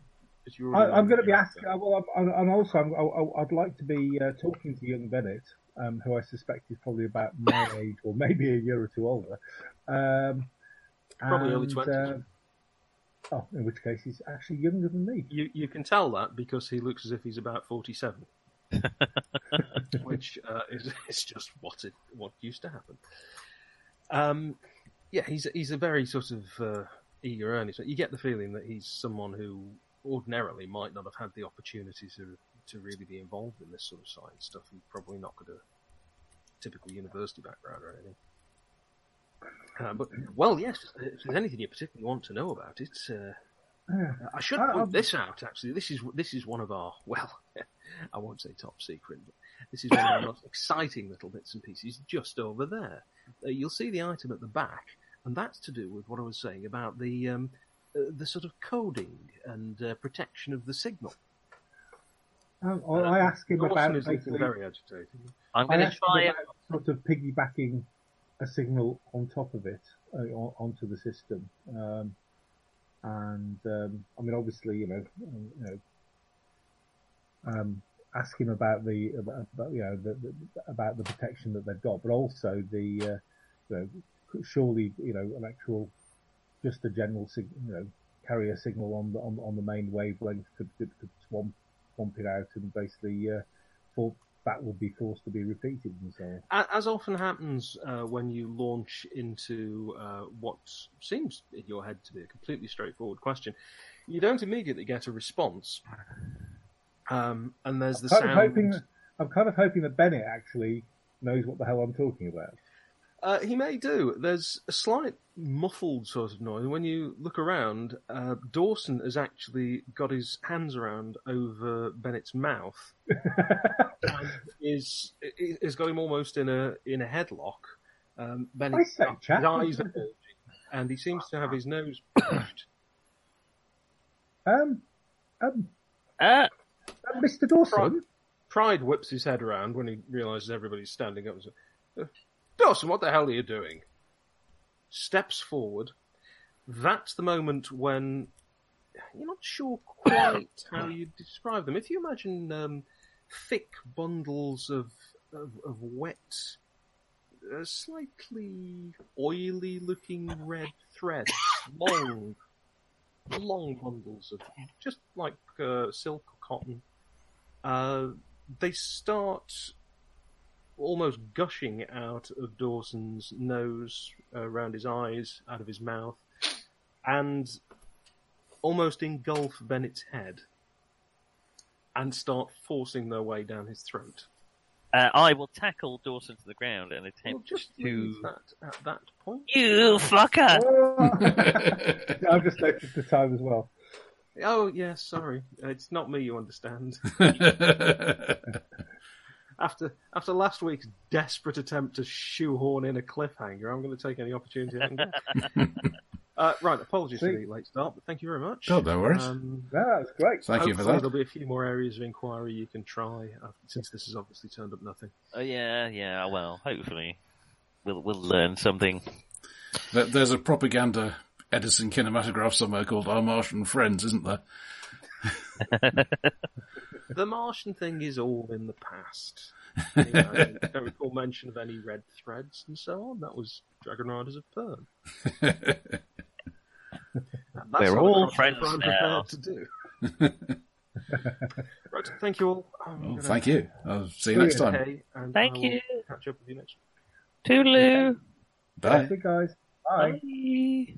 I, I'm going to be asking. uh, Well, I'm, and also, I'm, I, I'd like to be uh, talking to young Bennett, um, who I suspect is probably about my age or maybe a year or two older. Um, Probably early 20s. uh, oh, in which case he's actually younger than me. You you can tell that because he looks as if he's about forty seven, which uh, is, is just what it what used to happen. Um, yeah, he's he's a very sort of uh, eager earnest. You get the feeling that he's someone who ordinarily might not have had the opportunity to to really be involved in this sort of science stuff. He's probably not got a typical university background or anything. Uh, but well, yes. If there's anything you particularly want to know about it, uh, Yeah. I should I- point I'm- this out. Actually, this is this is one of our well, I won't say top secret, but this is one of our most exciting little bits and pieces just over there. Uh, you'll see the item at the back, and that's to do with what I was saying about the um, uh, the sort of coding and uh, protection of the signal. Um, I I asked him Dawson about is basically, very agitated. I'm going to try and about sort of piggybacking a signal on top of it uh, onto the system. Um, and um, I mean, obviously, you know, you know, um, ask him about the about, you know the, the, about the protection that they've got, but also the uh, you know surely you know an actual just a general sig- you know carrier signal on the on, on the main wavelength could could, could swamp swamp it out and basically uh, for, that would be forced to be repeated and so on. As often happens uh, when you launch into uh, what seems in your head to be a completely straightforward question, you don't immediately get a response. Um, and there's the kind sound. hoping I'm kind of hoping that Bennett actually knows what the hell I'm talking about. Uh, he may do. There's a slight muffled sort of noise. When you look around, uh, Dawson has actually got his hands around over Bennett's mouth. and is is got him almost in a in a headlock. Um, Bennett, I say, his eyes are bulging, and he seems to have his nose pushed. Um, um, Uh, uh, Mr. Dawson. Pride whips his head around when he realizes everybody's standing up and says, "Uh, Dawson, what the hell are you doing? Steps forward. That's the moment when you're not sure quite how you describe them. If you imagine um, thick bundles of, of, of wet, uh, slightly oily looking red threads, long, long bundles of just like uh, silk or cotton, uh, they start almost gushing out of Dawson's nose, uh, around his eyes, out of his mouth, and almost engulf Bennett's head and start forcing their way down his throat. uh, I will tackle Dawson to the ground and Well, attempt just to. that at that point. You fucker! I've just noticed the time as well. Oh, yes, sorry. It's not me, you understand. After after last week's desperate attempt to shoehorn in a cliffhanger, I'm going to take any opportunity I can get. uh, right, apologies for the late start, but thank you very much. Oh, no worries. Um, No, that's great. Thank you for that. There'll be a few more areas of inquiry you can try, uh, since this has obviously turned up nothing. Oh, yeah, yeah. Well, hopefully, we'll we'll learn something. There's a propaganda Edison kinematograph somewhere called Our Martian Friends, isn't there? The Martian thing is all in the past. You know, I don't recall mention of any red threads and so on. That was Dragon Riders of Pern. That's We're all friends I'm now. prepared to do. right, thank you all. I'm Oh, gonna thank you. I'll see you next time. Okay, Thank you. Catch up with you next. Toodaloo! Bye. That's it, guys. Bye. Bye.